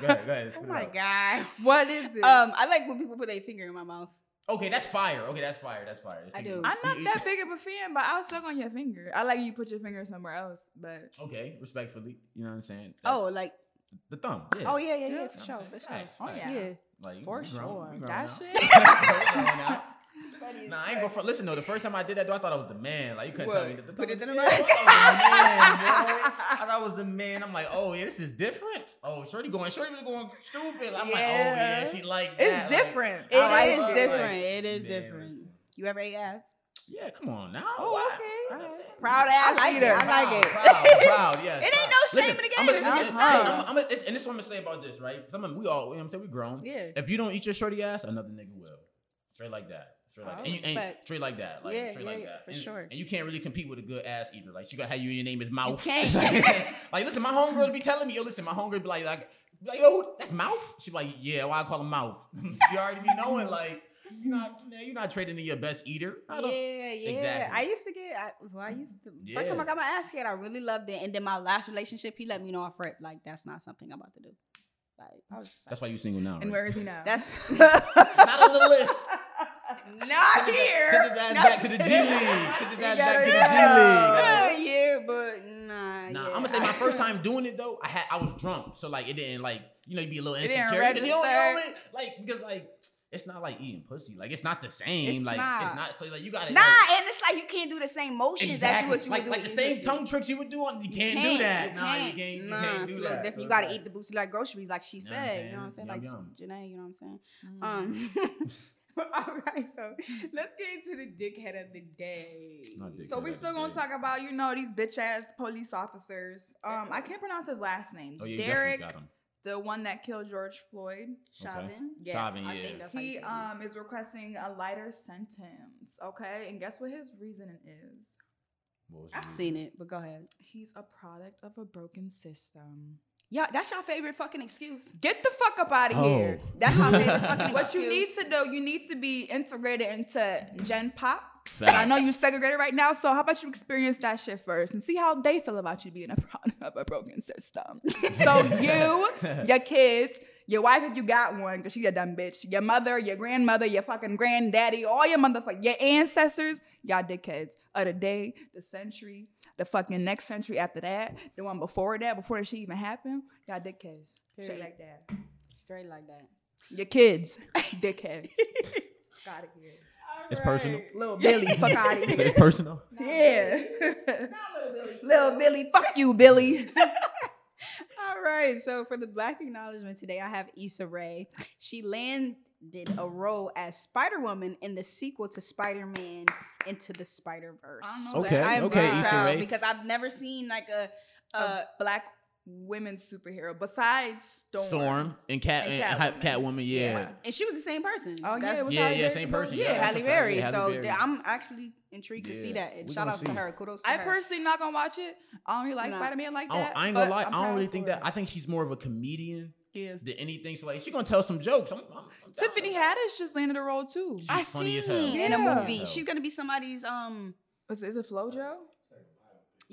C: Go ahead. [LAUGHS]
B: Oh my
C: out.
B: gosh.
A: What is it?
B: Um, I like when people put their finger in my mouth.
C: Okay, that's fire. Okay, that's fire. That's fire.
B: I do.
A: I'm not that big of a fan, but I'll suck on your finger. I like you put your finger somewhere else, but
C: Okay, respectfully. You know what I'm saying? That-
B: Oh, like
C: the thumb. Yeah.
B: oh yeah, yeah, yeah,
A: Yeah,
B: for sure, for sure.
A: Oh, yeah.
B: Yeah.
C: Like,
A: for
C: grown,
A: sure. That shit. [LAUGHS]
C: We grown now. [LAUGHS] Nah, I ain't gonna front. Listen though, the first time I did that, though, I thought I was the man. Like you couldn't tell me that. The
B: Put it in the mouth?
C: I thought I was the man, [LAUGHS] boy. I thought I was the man. I'm like, oh yeah, this is different. Oh, Shorty going, Shorty really going stupid. I'm like, oh yeah,
A: Yeah.
C: she like
A: It's different.
B: It
A: like
B: is
C: like-
B: different.
C: like-
B: it is
C: Yeah,
B: different. You ever ate ass?
C: Yeah, come on now.
A: Oh, okay.
C: Alright.
A: Proud ass
B: I like
A: eater.
B: it. I like it.
C: Proud, proud, [LAUGHS] yes.
B: It ain't no shame in the game.
C: I'm gonna-
B: It's
C: I'm
B: just
C: gonna-
B: nice.
C: I'm gonna- it's- and this is what I'm gonna say about this, right? Some of we all, you know what I'm saying, we grown.
B: Yeah.
C: If you don't eat your shorty ass, another nigga will. Straight like that. Straight like
B: Oh,
C: that. And you, and straight like that. Like
B: Yeah,
C: straight
B: yeah,
C: like
B: yeah,
C: that.
B: for
C: and,
B: sure.
C: And you can't really compete with a good ass eater. Like she got how you your name is mouth.
B: can't. [LAUGHS]
C: like listen, my homegirls be telling me, yo, listen, my homegirl be like, like, like, yo, who- that's mouth. She be like, yeah, why I call him mouth? [LAUGHS] you already be knowing, like, you're not, man, you're not trading in your best eater. I
B: Yeah,
C: don't.
B: yeah.
C: Exactly.
B: I used to get. I, well, I used to. First time I got my ass scared, I really loved it. And then my last relationship, he let me know off rip. Like that's not something I'm about to do. Like I was just like,
C: That's why you single now.
A: And where is he now? [LAUGHS]
B: that's [LAUGHS]
C: not on the list. [LAUGHS]
B: not
C: Send
B: here.
C: Send his ass back to the G League. Send his ass back to the G
B: go.
C: League.
B: Yeah, but nah.
C: Nah,
B: yeah.
C: I'm gonna say my first time doing it though, I had I was drunk, so like it didn't like you know you'd be a little
A: It didn't
C: insecure. 'cause oh, you don't- you don't
A: register.
C: really- like because like it's not like eating pussy, like it's not the same.
B: It's
C: like
B: not.
C: it's not so like you gotta
B: Nah,
C: like,
B: and it's like you can't do the same motions as you
C: exactly.
B: what you
C: like,
B: would do
C: like the same
B: pussy.
C: tongue tricks you would do on you
B: You
C: can't,
B: can't,
C: do that.
B: You
C: nah,
B: can't.
C: you can't you
B: nah,
C: can't
B: it's
C: do
B: a little
C: that.
B: different.
C: So
B: You gotta
C: it's
B: eat the booty like groceries, like she
C: You know what I'm
B: said. You know what I'm
C: saying? Yum,
B: Like
C: yum.
B: Janae, you know what I'm saying?
A: Mm.
B: Um, [LAUGHS] [LAUGHS] all right, so let's get into the dickhead of the day.
A: So we
C: of
A: still gonna
C: day.
A: talk about you know these bitch ass police officers. Um, I can't pronounce his last name.
C: Oh yeah, you
A: Derek,
C: definitely got him.
A: The one that killed George Floyd.
B: Chauvin.
C: Chauvin,
B: I
C: yeah.
B: think that's how you
A: He
B: say
A: um is requesting a lighter sentence. Okay, and guess what his reasoning is?
C: What
B: I've seen it, but go ahead.
A: He's a product of a broken system.
B: Yeah, that's your favorite fucking excuse.
A: Get the fuck up out of here.
C: Oh. [LAUGHS]
B: That's your favorite fucking excuse.
A: What you need to do, you need to be integrated into Gen Pop.
C: Facts.
A: I know you segregated right now, so how about you experience that shit first and see how they feel about you being a product of a broken system. so [LAUGHS] you, your kids, your wife if you got one, because she a dumb bitch, your mother, your grandmother, your fucking granddaddy, all your motherfucker, your ancestors, y'all dickheads of the day, the century, the fucking next century after that, the one before that, before that shit even happened, y'all dickheads.
B: Period.
A: like that.
B: Straight like that.
A: Your kids, dickheads. [LAUGHS] Got it here.
C: It's personal.
A: Little Billy, fuck [LAUGHS] out of here.
C: It's personal. [LAUGHS]
A: Yeah. [LAUGHS] Little Billy, little Billy, fuck you, Billy.
B: All right. So for the black acknowledgement today, I have Issa Rae. She landed a role as Spider Woman in the sequel to Spider Man Into the Spider Verse.
A: I
C: Okay,
A: that.
B: I am
C: okay,
B: very
C: Issa
B: proud
C: Rae.
B: because I've never seen like a.
A: A
B: Uh,
A: black women superhero besides Storm.
C: Storm and Cat
A: And
C: and,
A: Catwoman.
C: Catwoman, yeah.
A: Yeah.
B: and she was the same person.
A: Oh, yeah, it was
C: Yeah,
A: Halle
C: yeah,
A: Berry
C: same person. Yeah,
B: yeah,
C: that's
B: Halle. Berry.
C: Yeah, Halle
B: so
C: Berry.
B: I'm actually intrigued to see that. And
C: We
B: shout
C: gonna
B: outs to
C: see.
B: her. Kudos to
A: I
B: her.
A: personally not gonna watch it. I don't really like
B: Nah.
A: Spider Man like that.
C: don't, I ain't gonna lie.
A: I'm
C: I don't really think
A: for
C: that. I think she's more of a comedian
B: Yeah.
C: did anything. So like, she gonna tell some jokes. I'm, I'm, I'm
A: Tiffany
C: for.
A: Haddish just landed a role too.
C: She's
B: I
C: funny as
B: seen
C: hell.
B: in a movie. She's gonna be somebody's um.
A: Is, is it FloJo?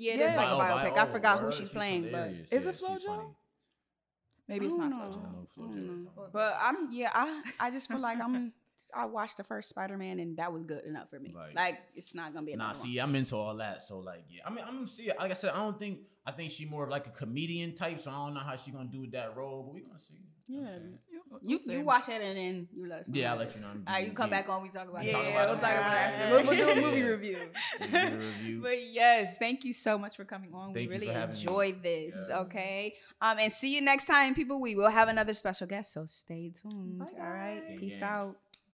B: Yeah, it is like a
C: Oh, bi-
B: biopic. I forgot who she's
C: she's
B: playing, but.
A: Is it
C: she's
A: FloJo? Maybe it's not
B: don't
A: FloJo.
C: don't know
B: I
C: if
B: don't
C: FloJo
B: know.
C: is that.
B: But I'm yeah, I I just feel like I'm [LAUGHS] I watched the first Spider Man and that was good enough for me.
C: Like-
B: Like, it's not gonna be
C: Nah,
B: another one.
C: see, I'm into all that. So like, yeah, I mean, I'm see. Like I said, I don't think. I think she more of like a comedian type. So I don't know how she gonna do with that role, but we gonna see. You know what I'm
B: Yeah.
C: Saying?
B: You you watch it and then you let us know.
C: Yeah, I'll let you know.
B: All right, you come back on. We talk about
C: Yeah,
B: it.
A: Yeah, we'll talk about it
B: Alright.
A: after. We'll, we'll do a movie
C: Yeah.
A: review.
C: Review. [LAUGHS]
B: But yes, thank you so much for coming on.
C: Thank
B: we really
C: having me.
B: enjoyed this.
C: Yes.
B: Okay. Um, and see you next time, people. We will have another special guest, so stay tuned.
A: Bye,
B: All right.
A: guys.
B: Peace
C: Gang.
B: out.